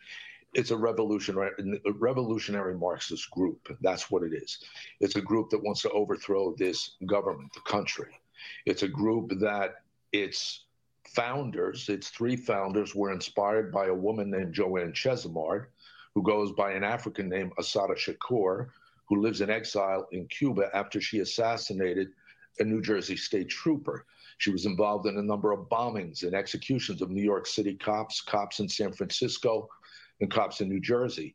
it's a revolutionary a revolutionary Marxist group. That's what it is. It's a group that wants to overthrow this government, the country. It's a group that its founders, its three founders, were inspired by a woman named Joanne Chesimard, who goes by an African name, Assata Shakur, who lives in exile in Cuba after she assassinated a New Jersey state trooper. She was involved in a number of bombings and executions of New York City cops, cops in San Francisco, and cops in New Jersey.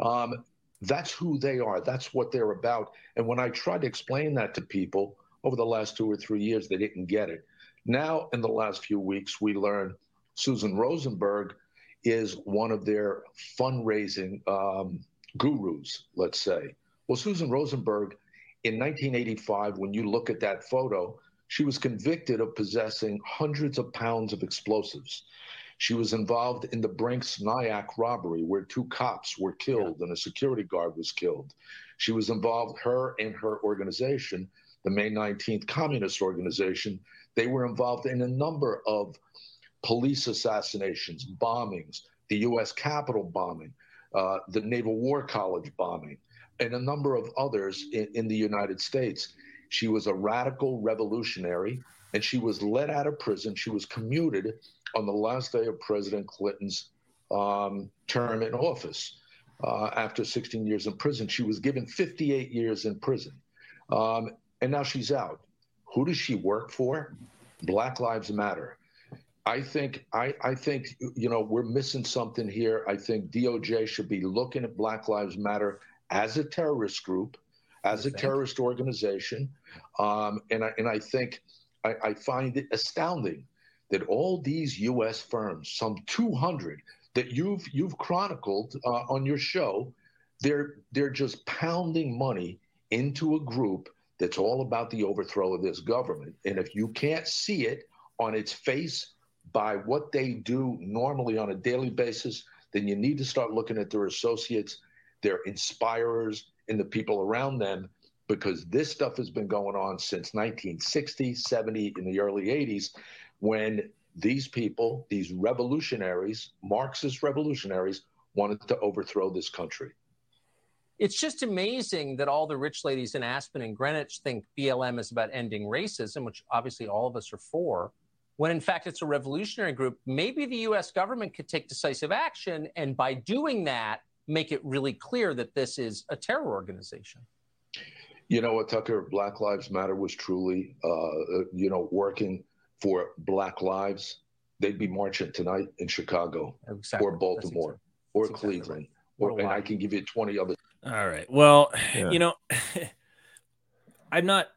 Um, that's who they are. That's what they're about. And when I try to explain that to people over the last two or three years, they didn't get it. Now, in the last few weeks, we learned Susan Rosenberg is one of their fundraising um, gurus, let's say. Well, Susan Rosenberg, in 1985, when you look at that photo, she was convicted of possessing hundreds of pounds of explosives. She was involved in the Brinks Nyack robbery, where two cops were killed and a security guard was killed. She was involved, her and her organization, the May 19th Communist Organization, they were involved in a number of police assassinations, bombings, the U.S. Capitol bombing, uh, the Naval War College bombing, and a number of others in, in the United States. She was a radical revolutionary, and she was let out of prison. She was commuted on the last day of President Clinton's um, term in office. Uh, after 16 years in prison, she was given 58 years in prison. Um, and now she's out. Who does she work for? Black Lives Matter. I think I, I think you know we're missing something here. I think DOJ should be looking at Black Lives Matter as a terrorist group, as a terrorist organization, um, and I and I think I, I find it astounding that all these U.S. firms, some 200 that you've you've chronicled uh, on your show, they're they're just pounding money into a group that's all about the overthrow of this government. And if you can't see it on its face by what they do normally on a daily basis, then you need to start looking at their associates, their inspirers, and the people around them, because this stuff has been going on since 1960, 70, in the early 80s, when these people, these revolutionaries, Marxist revolutionaries, wanted to overthrow this country. It's just amazing that all the rich ladies in Aspen and Greenwich think BLM is about ending racism, which obviously all of us are for, when in fact it's a revolutionary group. Maybe the US government could take decisive action and by doing that, make it really clear that this is a terror organization. You know what, Tucker? Black Lives Matter was truly, uh, you know, working for Black lives. They'd be marching tonight in Chicago exactly. or Baltimore or Cleveland, exactly right. or, and I can give you 20 other. All right. Well, yeah. you know, *laughs* I'm not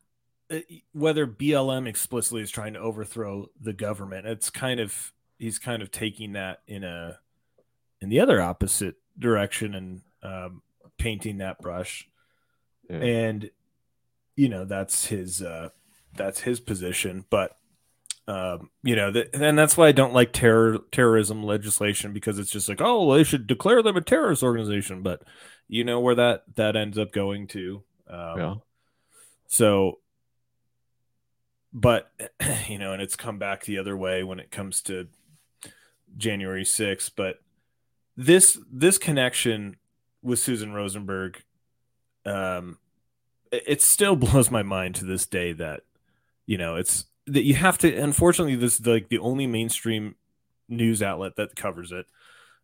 uh, whether BLM explicitly is trying to overthrow the government. It's kind of he's kind of taking that in a in the other opposite direction and um, painting that brush. Yeah. And you know, that's his uh that's his position, but um, you know, that, and that's why I don't like terror terrorism legislation because it's just like, oh, well, they should declare them a terrorist organization, but you know where that that ends up going to. Um, yeah. So, but *clears throat* you know, and it's come back the other way when it comes to January 6th. But this this connection with Susan Rosenberg, um, it, it still *laughs* blows my mind to this day that you know it's that you have to unfortunately this is like the only mainstream news outlet that covers it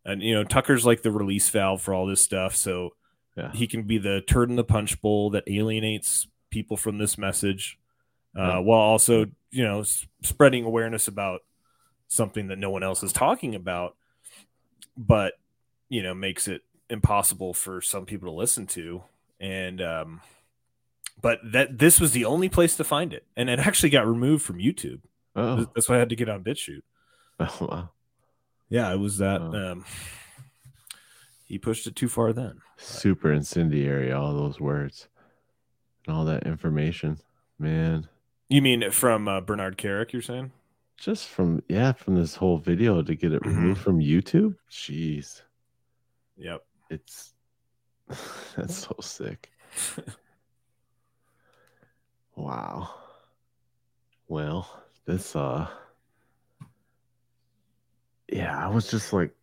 and you know tucker's like the release valve for all this stuff so yeah. he can be the turd in the punch bowl that alienates people from this message uh, yeah. while also you know s- spreading awareness about something that no one else is talking about but you know makes it impossible for some people to listen to and um but that this was the only place to find it, and it actually got removed from YouTube. Oh. That's why I had to get on BitChute. *laughs* Oh wow. Yeah, it was that. Oh. Um, he pushed it too far then. Super incendiary, all those words and all that information, man. You mean from uh, Bernard Kerik? You're saying? Just from yeah, from this whole video to get it mm-hmm. removed from YouTube. Jeez. Yep. It's *laughs* that's so sick. *laughs* Wow. Well, this uh yeah, I was just like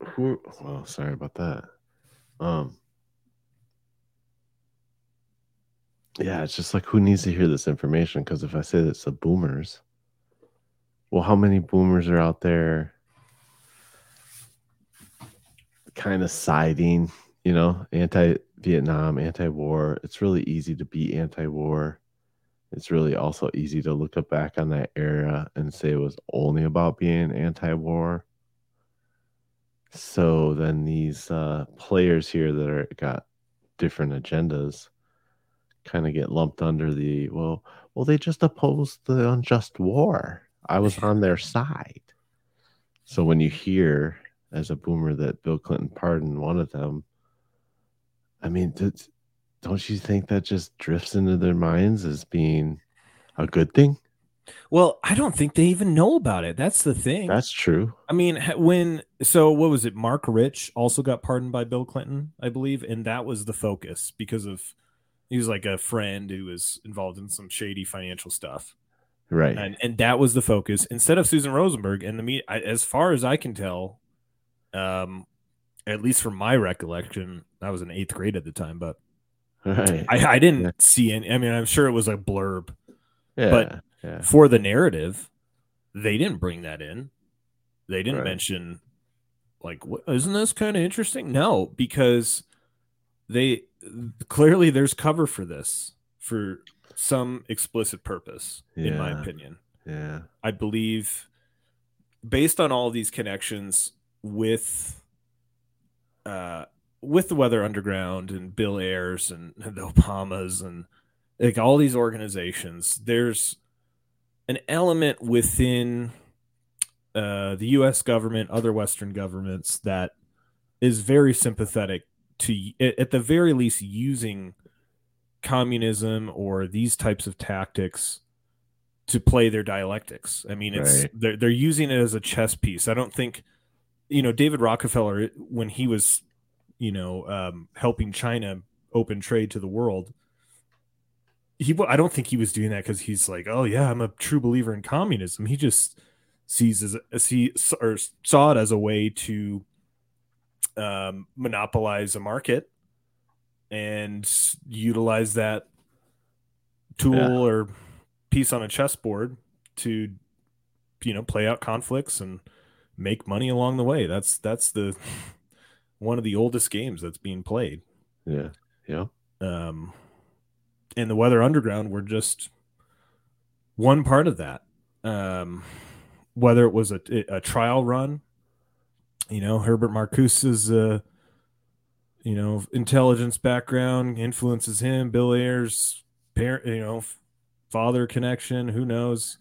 who well, sorry about that. Um Yeah, it's just like who needs to hear this information? Because if I say it's the boomers, well, how many boomers are out there kind of siding, you know, anti Vietnam, anti war? It's really easy to be anti war it's really also easy to look back on that era and say it was only about being anti-war. So then these uh, players here that are got different agendas kind of get lumped under the well, well they just opposed the unjust war. I was on their side. So when you hear as a boomer that Bill Clinton pardoned one of them, I mean, don't you think that just drifts into their minds as being a good thing? Well, I don't think they even know about it. That's the thing. That's true. I mean, when so what was it? Marc Rich also got pardoned by Bill Clinton, I believe, and that was the focus because of he was like a friend who was involved in some shady financial stuff, Right. and and that was the focus instead of Susan Rosenberg. And the me, as far as I can tell, um, at least from my recollection, I was in eighth grade at the time, but Right. I, I didn't see any. I mean, I'm sure it was a blurb, Yeah, but yeah. for the narrative, they didn't bring that in. They didn't Right. mention, like, what, isn't this kind of interesting? No, because they clearly there's cover for this for some explicit purpose, in my opinion. Yeah. I believe, based on all these connections with, uh, with the Weather Underground and Bill Ayers and the Obamas and like all these organizations, there's an element within uh, the U.S. government, other Western governments that is very sympathetic to, at the very least, using communism or these types of tactics to play their dialectics. I mean, it's Right. they're they're using it as a chess piece. I don't think, you know, David Rockefeller when he was, you know, um, helping China open trade to the world. He, I don't think he was doing that because he's like, oh yeah, I'm a true believer in communism. He just sees as, as he or saw it as a way to um, monopolize a market and utilize that tool Yeah. or piece on a chessboard to you know play out conflicts and make money along the way that's that's the *laughs* one of the oldest games that's being played Yeah. Yeah. um and the weather underground were just one part of that. Um whether it was a, a trial run you know herbert marcuse's uh you know intelligence background influences him bill ayers parent you know father connection who knows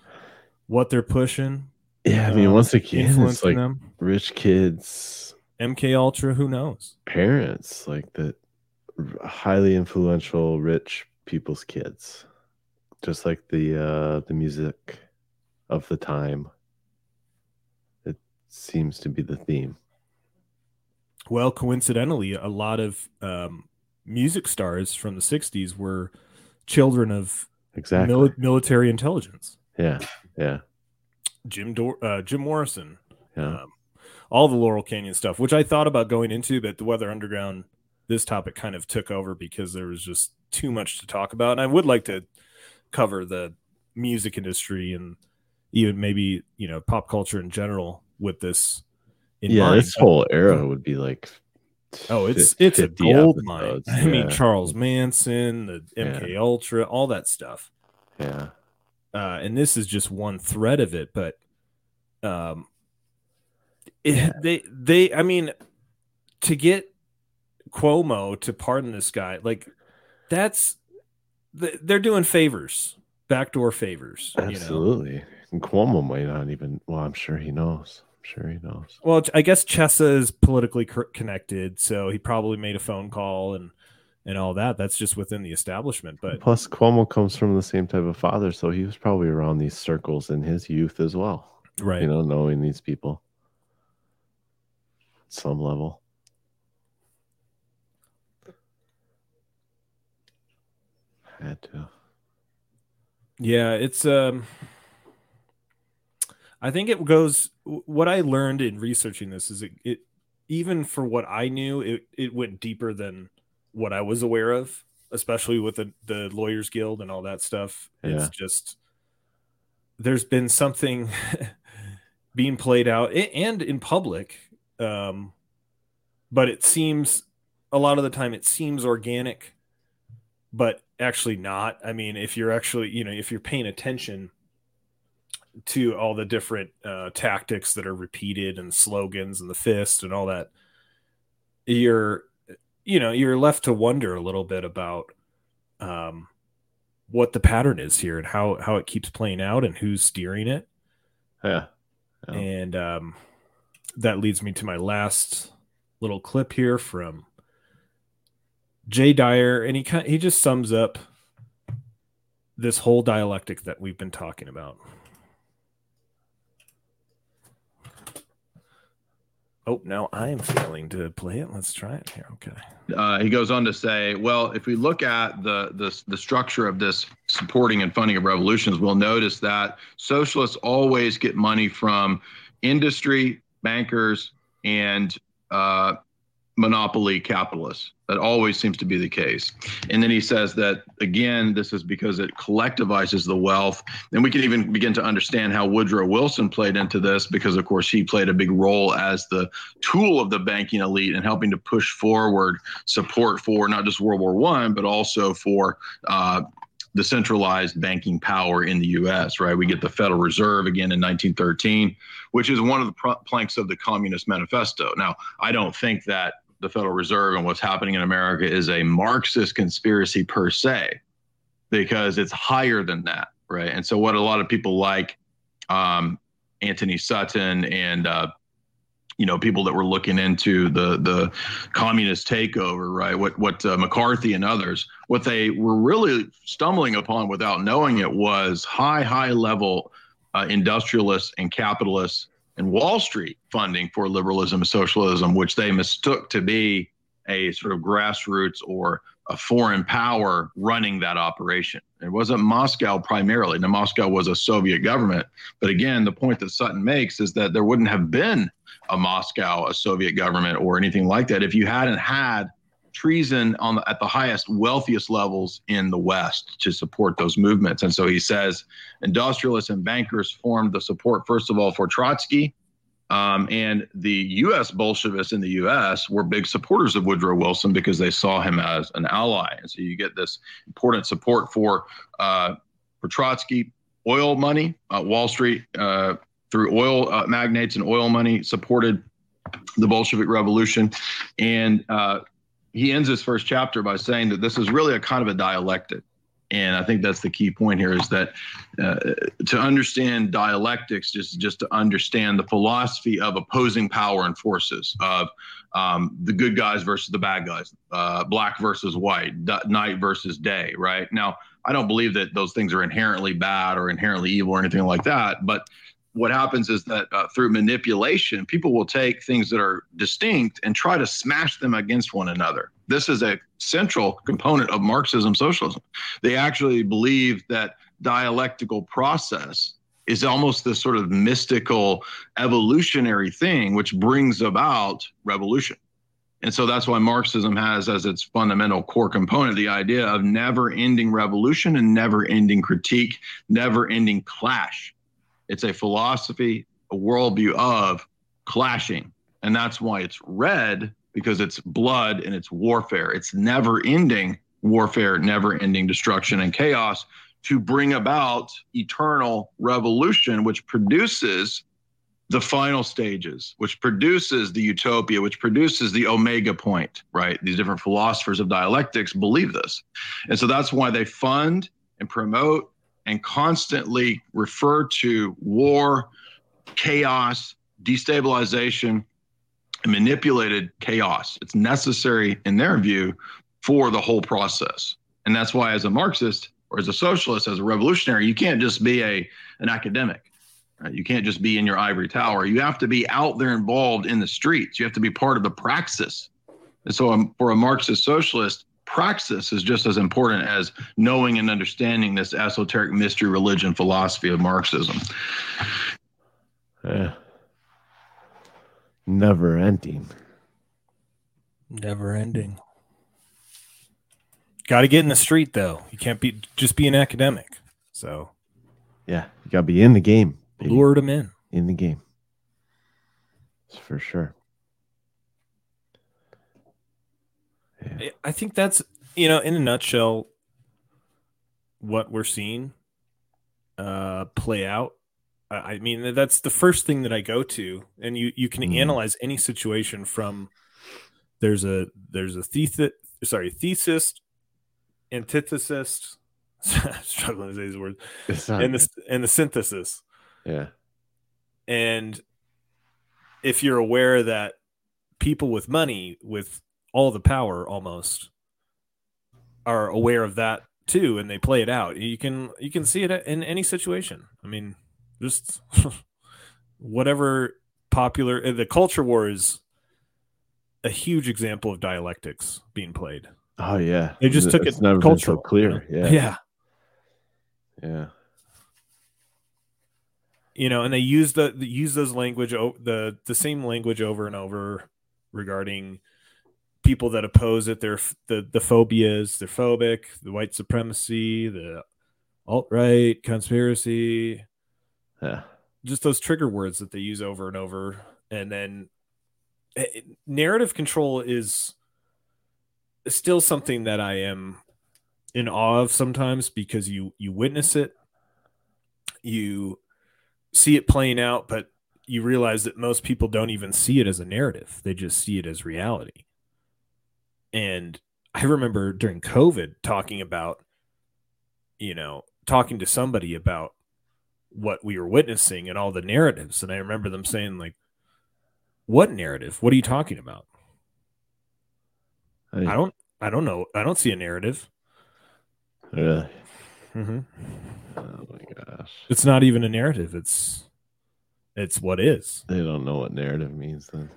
what they're pushing. Yeah. I mean, um, once again, it's like them. rich kids, mk ultra who knows? Parents, like the r- highly influential rich people's kids, just like the uh the music of the time. It seems to be the theme. Well, coincidentally, a lot of um, music stars from the '60s were children of Exactly. mili- military intelligence. Yeah. Yeah. Jim Dor- uh, Jim Morrison, Yeah. um, all the Laurel Canyon stuff, which I thought about going into, but the Weather Underground, this topic kind of took over because there was just too much to talk about, and I would like to cover the music industry and even maybe you know pop culture in general with this. In yeah, mind, this whole era would be like Oh, it's it's a 50 gold mine. I mean. Charles Manson, the MK Ultra, all that stuff. Yeah. Uh, and this is just one thread of it, but um, it, they they I mean, to get Cuomo to pardon this guy, like that's they're doing favors, backdoor favors. You know? Absolutely. And Cuomo might not even. Well, I'm sure he knows. I'm sure he knows. Well, I guess Chesa is politically connected, so he probably made a phone call and and all that. That's just within the establishment, but. Plus, Cuomo comes from the same type of father, so he was probably around these circles in his youth as well. Right. You know, knowing these people at some level. Had to. Yeah, it's um I think it goes what I learned in researching this is it, it even for what I knew, it, it went deeper than what I was aware of, especially with the, the lawyers guild and all that stuff. Yeah. It's just there's been something *laughs* being played out and in public. Um but it seems a lot of the time it seems organic but actually not. I mean, if you're actually, you know, if you're paying attention to all the different uh, tactics that are repeated and slogans and the fist and all that, you're, you know, you're left to wonder a little bit about um, what the pattern is here and how how it keeps playing out and who's steering it. Yeah. And um, that leads me to my last little clip here from Jay Dyer, and he kind he just sums up this whole dialectic that we've been talking about. Oh, now I am failing to play it. Let's try it here. Okay. Uh, he goes on to say, well, if we look at the, the the structure of this supporting and funding of revolutions, we'll notice that socialists always get money from industry, bankers, and uh, monopoly capitalists. That always seems to be the case. And then he says that, again, this is because it collectivizes the wealth. And we can even begin to understand how Woodrow Wilson played into this because, of course, he played a big role as the tool of the banking elite and helping to push forward support for not just World War One, but also for uh, the centralized banking power in the U.S. Right, we get the Federal Reserve again in 1913, which is one of the pr- planks of the Communist Manifesto. Now, I don't think that the Federal Reserve and what's happening in America is a Marxist conspiracy per se, because it's higher than that, right? And so, what a lot of people like um, Antony Sutton and uh, you know people that were looking into the the communist takeover, right? What what uh, McCarthy and others, what they were really stumbling upon without knowing it was high high level uh, industrialists and capitalists and Wall Street funding for liberalism and socialism, which they mistook to be a sort of grassroots or a foreign power running that operation. It wasn't Moscow primarily. Now, Moscow was a Soviet government. But again, the point that Sutton makes is that there wouldn't have been a Moscow, a Soviet government, or anything like that if you hadn't had treason on the, at the highest, wealthiest levels in the West to support those movements. And so he says industrialists and bankers formed the support, first of all, for Trotsky. Um, and the U.S. Bolshevists in the U.S. were big supporters of Woodrow Wilson because they saw him as an ally. And so you get this important support for uh, for Trotsky, oil money, uh, Wall Street uh, through oil uh, magnates and oil money supported the Bolshevik Revolution, and uh, he ends his first chapter by saying that this is really a kind of a dialectic. And I think that's the key point here is that uh, to understand dialectics, just just to understand the philosophy of opposing power and forces of um, the good guys versus the bad guys, uh, black versus white, d- night versus day. Right now, I don't believe that those things are inherently bad or inherently evil or anything like that, but what happens is that uh, through manipulation, people will take things that are distinct and try to smash them against one another. This is a central component of Marxism socialism. They actually believe that dialectical process is almost this sort of mystical evolutionary thing which brings about revolution. And so that's why Marxism has as its fundamental core component the idea of never ending revolution and never ending critique, never ending clash. It's a philosophy, a worldview of clashing. And that's why it's red because it's blood and it's warfare. It's never ending warfare, never ending destruction and chaos to bring about eternal revolution, which produces the final stages, which produces the utopia, which produces the omega point, right? These different philosophers of dialectics believe this. And so that's why they fund and promote and constantly refer to war, chaos, destabilization, and manipulated chaos. It's necessary, in their view, for the whole process. And that's why, as a Marxist or as a socialist, as a revolutionary, you can't just be a an academic. Right? You can't just be in your ivory tower. You have to be out there involved in the streets. You have to be part of the praxis. And so, um, for a Marxist socialist, praxis is just as important as knowing and understanding this esoteric mystery religion philosophy of Marxism. Yeah. Never ending. Never ending. Got to get in the street though. You can't be just be an academic. So, yeah, you got to be in the game. Baby. Lure them in. In the game. For sure. I think that's you know, in a nutshell, what we're seeing uh, play out. I mean, that's the first thing that I go to, and you you can Mhm. analyze any situation from there's a there's a thesis sorry thesis antithesis *laughs* struggling to say these words and the good. and the synthesis Yeah. and if you're aware that people with money with all the power almost are aware of that too and they play it out you can you can see it in any situation i mean just *laughs* whatever popular uh, the culture war is a huge example of dialectics being played Oh yeah. they just took It's it never been so cultural clear. you know? Yeah. yeah Yeah. you know and they use the, the use those language the the same language over and over regarding people that oppose it their the the phobias they're phobic the white supremacy the alt-right conspiracy. Yeah. just those trigger words that they use over and over. And then eh, eh, narrative control is still something that i am in awe of sometimes because you you witness it you see it playing out but you realize that most people don't even see it as a narrative. They just see it as reality and i remember during covid talking about you know talking to somebody about what we were witnessing and all the narratives and i remember them saying like what narrative what are you talking about Hey. i don't i don't know i don't see a narrative Really. mm-hmm. Oh my gosh. it's not even a narrative it's it's what is They don't know what narrative means then.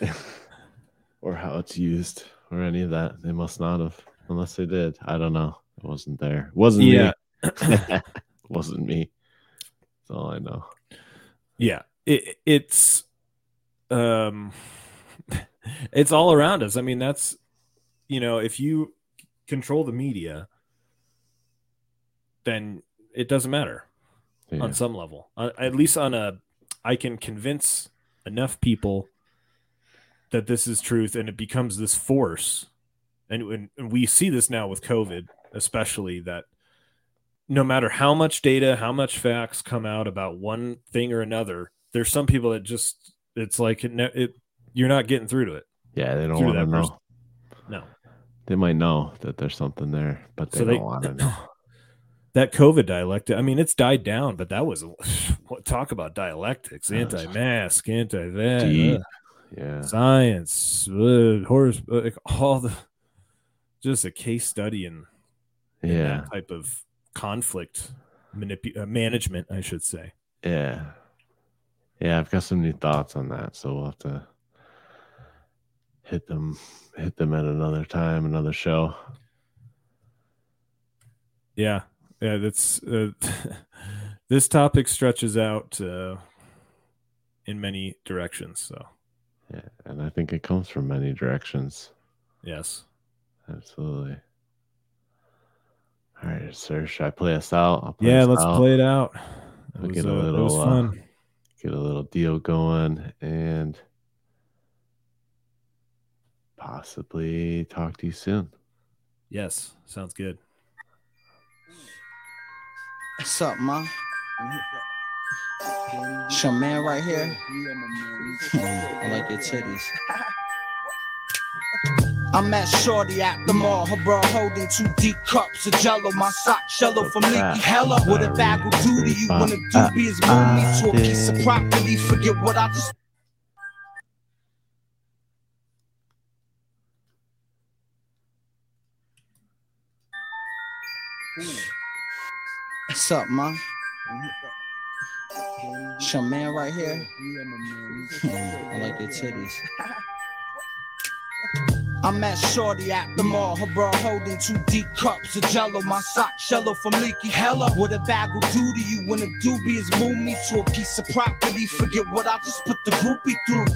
*laughs* or how it's used or any of that. They must not have unless they did. I don't know. I wasn't there. Wasn't Yeah. *laughs* me. wasn't me. That's all I know. yeah it, it's um *laughs* it's all around us i mean that's you know if you control the media then it doesn't matter Yeah. on some level uh, at least on a i can convince enough people that this is truth and it becomes this force and, and, and we see this now with covid especially that no matter how much data how much facts come out about one thing or another there's some people that just it's like it, it you're not getting through to it Yeah, they don't want to know. person. no They might know that there's something there, but they So don't want to know. that covid dialect i mean it's died down but that was *laughs* what talk about dialectics anti-mask anti-that Deep. Yeah. science uh, horse uh, like *laughs* all the just a case study in, in Yeah. that type of conflict manipu- uh, management i should say Yeah. Yeah, I've got some new thoughts on that, so we'll have to hit them hit them at another time, another show. yeah yeah that's uh, *laughs* this topic stretches out uh, in many directions so Yeah, and I think it comes from many directions. yes Absolutely. All right, sir. Should I play us out? I'll play yeah us let's out. play it out I'll it was, get a uh, little it was uh, fun get a little deal going and possibly talk to you soon. yes sounds good What's up, ma? It's your man right here. I like your titties. I'm at Shorty at the mall, her bra holding two deep cups of jello. My sock shello from uh, Leaky Hella. What a bag uh, will do to you when a doobie is uh, move me to a piece of property. Forget what I just What's up, ma? It's your man right here. I like your titties. *laughs* I'm at Shorty at the mall, her bra holding two deep cups of jello. My sock shello from Leaky Hella. What a bag will do to you when a doobie is move me to a piece of property. Forget what I just put the groupie through.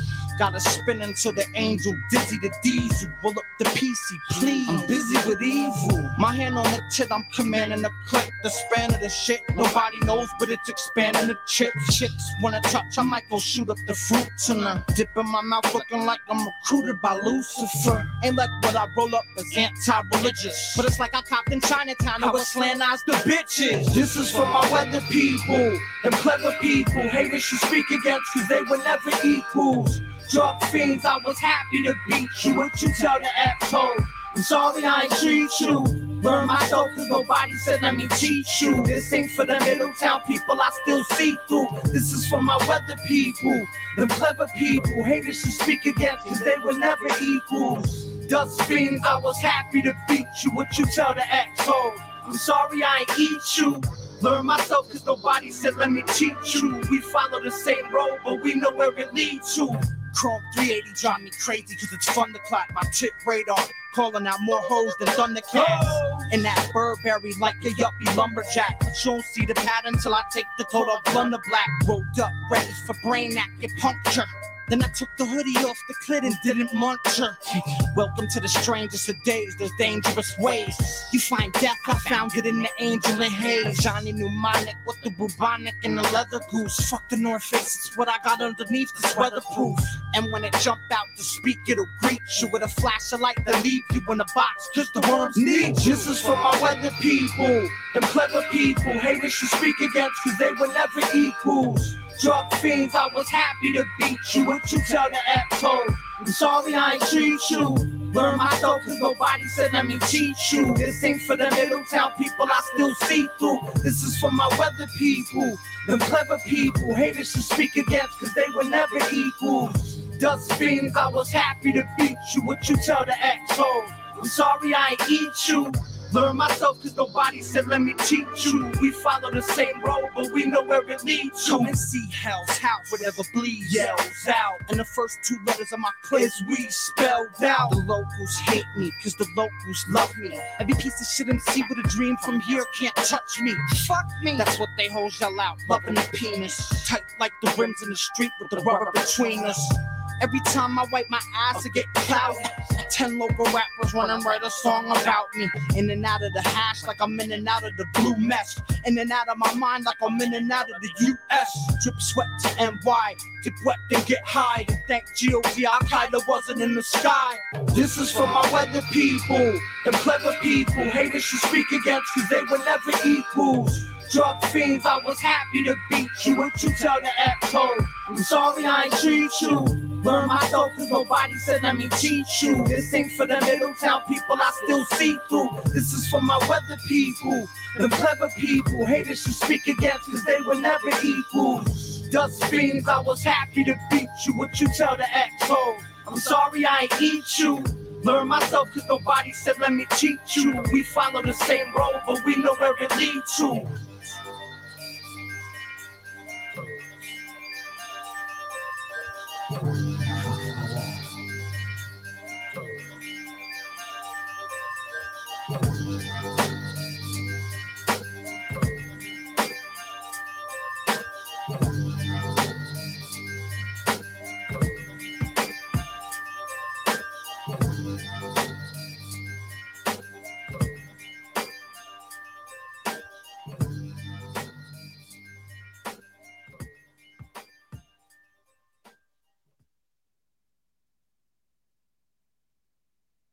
Gotta spin until the angel dizzy the diesel. Roll up the PC, please. I'm busy with evil. My hand on the tit, I'm commanding the clip. The span of the shit, nobody knows, but it's expanding the chip. Chicks wanna touch, I might go shoot up the fruit tonight. Dip in my mouth looking like I'm recruited by Lucifer. Ain't like what I roll up as anti-religious. But it's like I copped in Chinatown I was slant eyes the bitches. This is for my weather people, and clever people. Haters you speak against cause they were never equals. Drug fiends, I was happy to beat you. What you tell the asshole? I'm sorry I ain't treat you. Learn myself cause nobody said let me teach you. This ain't for the Middletown people I still see through. This is for my weather people, the clever people. Haters you speak against cause they were never equals. Dust fiends, I was happy to beat you. What you tell the asshole? I'm sorry I ain't eat you. Learn myself cause nobody said let me teach you. We follow the same road, but we know where it leads to. Chrome 380 drive me crazy cause it's fun to clap my tip radar. Calling out more hoes than Thundercats. And that Burberry like a yuppie lumberjack. But you don't see the pattern till I take the coat off Blunder Black. Rolled up, ready for brain acupuncture. Then I took the hoodie off the clit and didn't munch her. Welcome to the strangest of days, there's dangerous ways. You find death, I found it in the angel and haze. Johnny Mnemonic with the bubonic and the leather goose. Fuck the North Face, it's what I got underneath this weatherproof. And when it jump out to speak, it'll greet you with a flash of light that leave you in a box. Cause the worms need you. This is for my weather people, them clever people. Haters you speak against cause they were never equals. Drug fiends, I was happy to beat you. What you tell the asshole? I'm sorry I ain't treat you. Learn myself cause nobody said let me teach you. This ain't for the middle town people I still see through. This is for my weather people, them clever people. Haters to speak against cause they were never equals. Dust fiends, I was happy to beat you. What you tell the asshole? I'm sorry I ain't eat you. Learn myself cause nobody said let me teach you. We follow the same road, but we know where it leads to. Come and see hell's house, whatever bleeds yells out. And the first two letters of my is we spelled out. The locals hate me cause the locals love me. Every piece of shit MC with a dream from here can't touch me. Fuck me. That's what they hold yell out, loving the penis. Tight like the rims in the street with the rubber between us. Every time I wipe my eyes, I get cloudy. Ten local rappers wanna write a song about me. In and out of the hash, like I'm in and out of the blue mesh. In and out of my mind, like I'm in and out of the US. Drip sweat to NY, dip wet then get high. And thank G.O.D. Al Qaeda wasn't in the sky. This is for my weather people, them clever people. Haters you speak against, cause they were never equals. Drug fiends, I was happy to beat you. What you tell the asshole? I'm sorry I ain't treat you. Learn myself cause nobody said let me teach you. This ain't for the Middletown people I still see through. This is for my weather people, the clever people. Haters you speak against cause they were never equals. Dust fiends, I was happy to beat you. What you tell the asshole? I'm sorry I ain't eat you. Learn myself cause nobody said let me teach you. We follow the same road, but we know where it leads to. Yeah.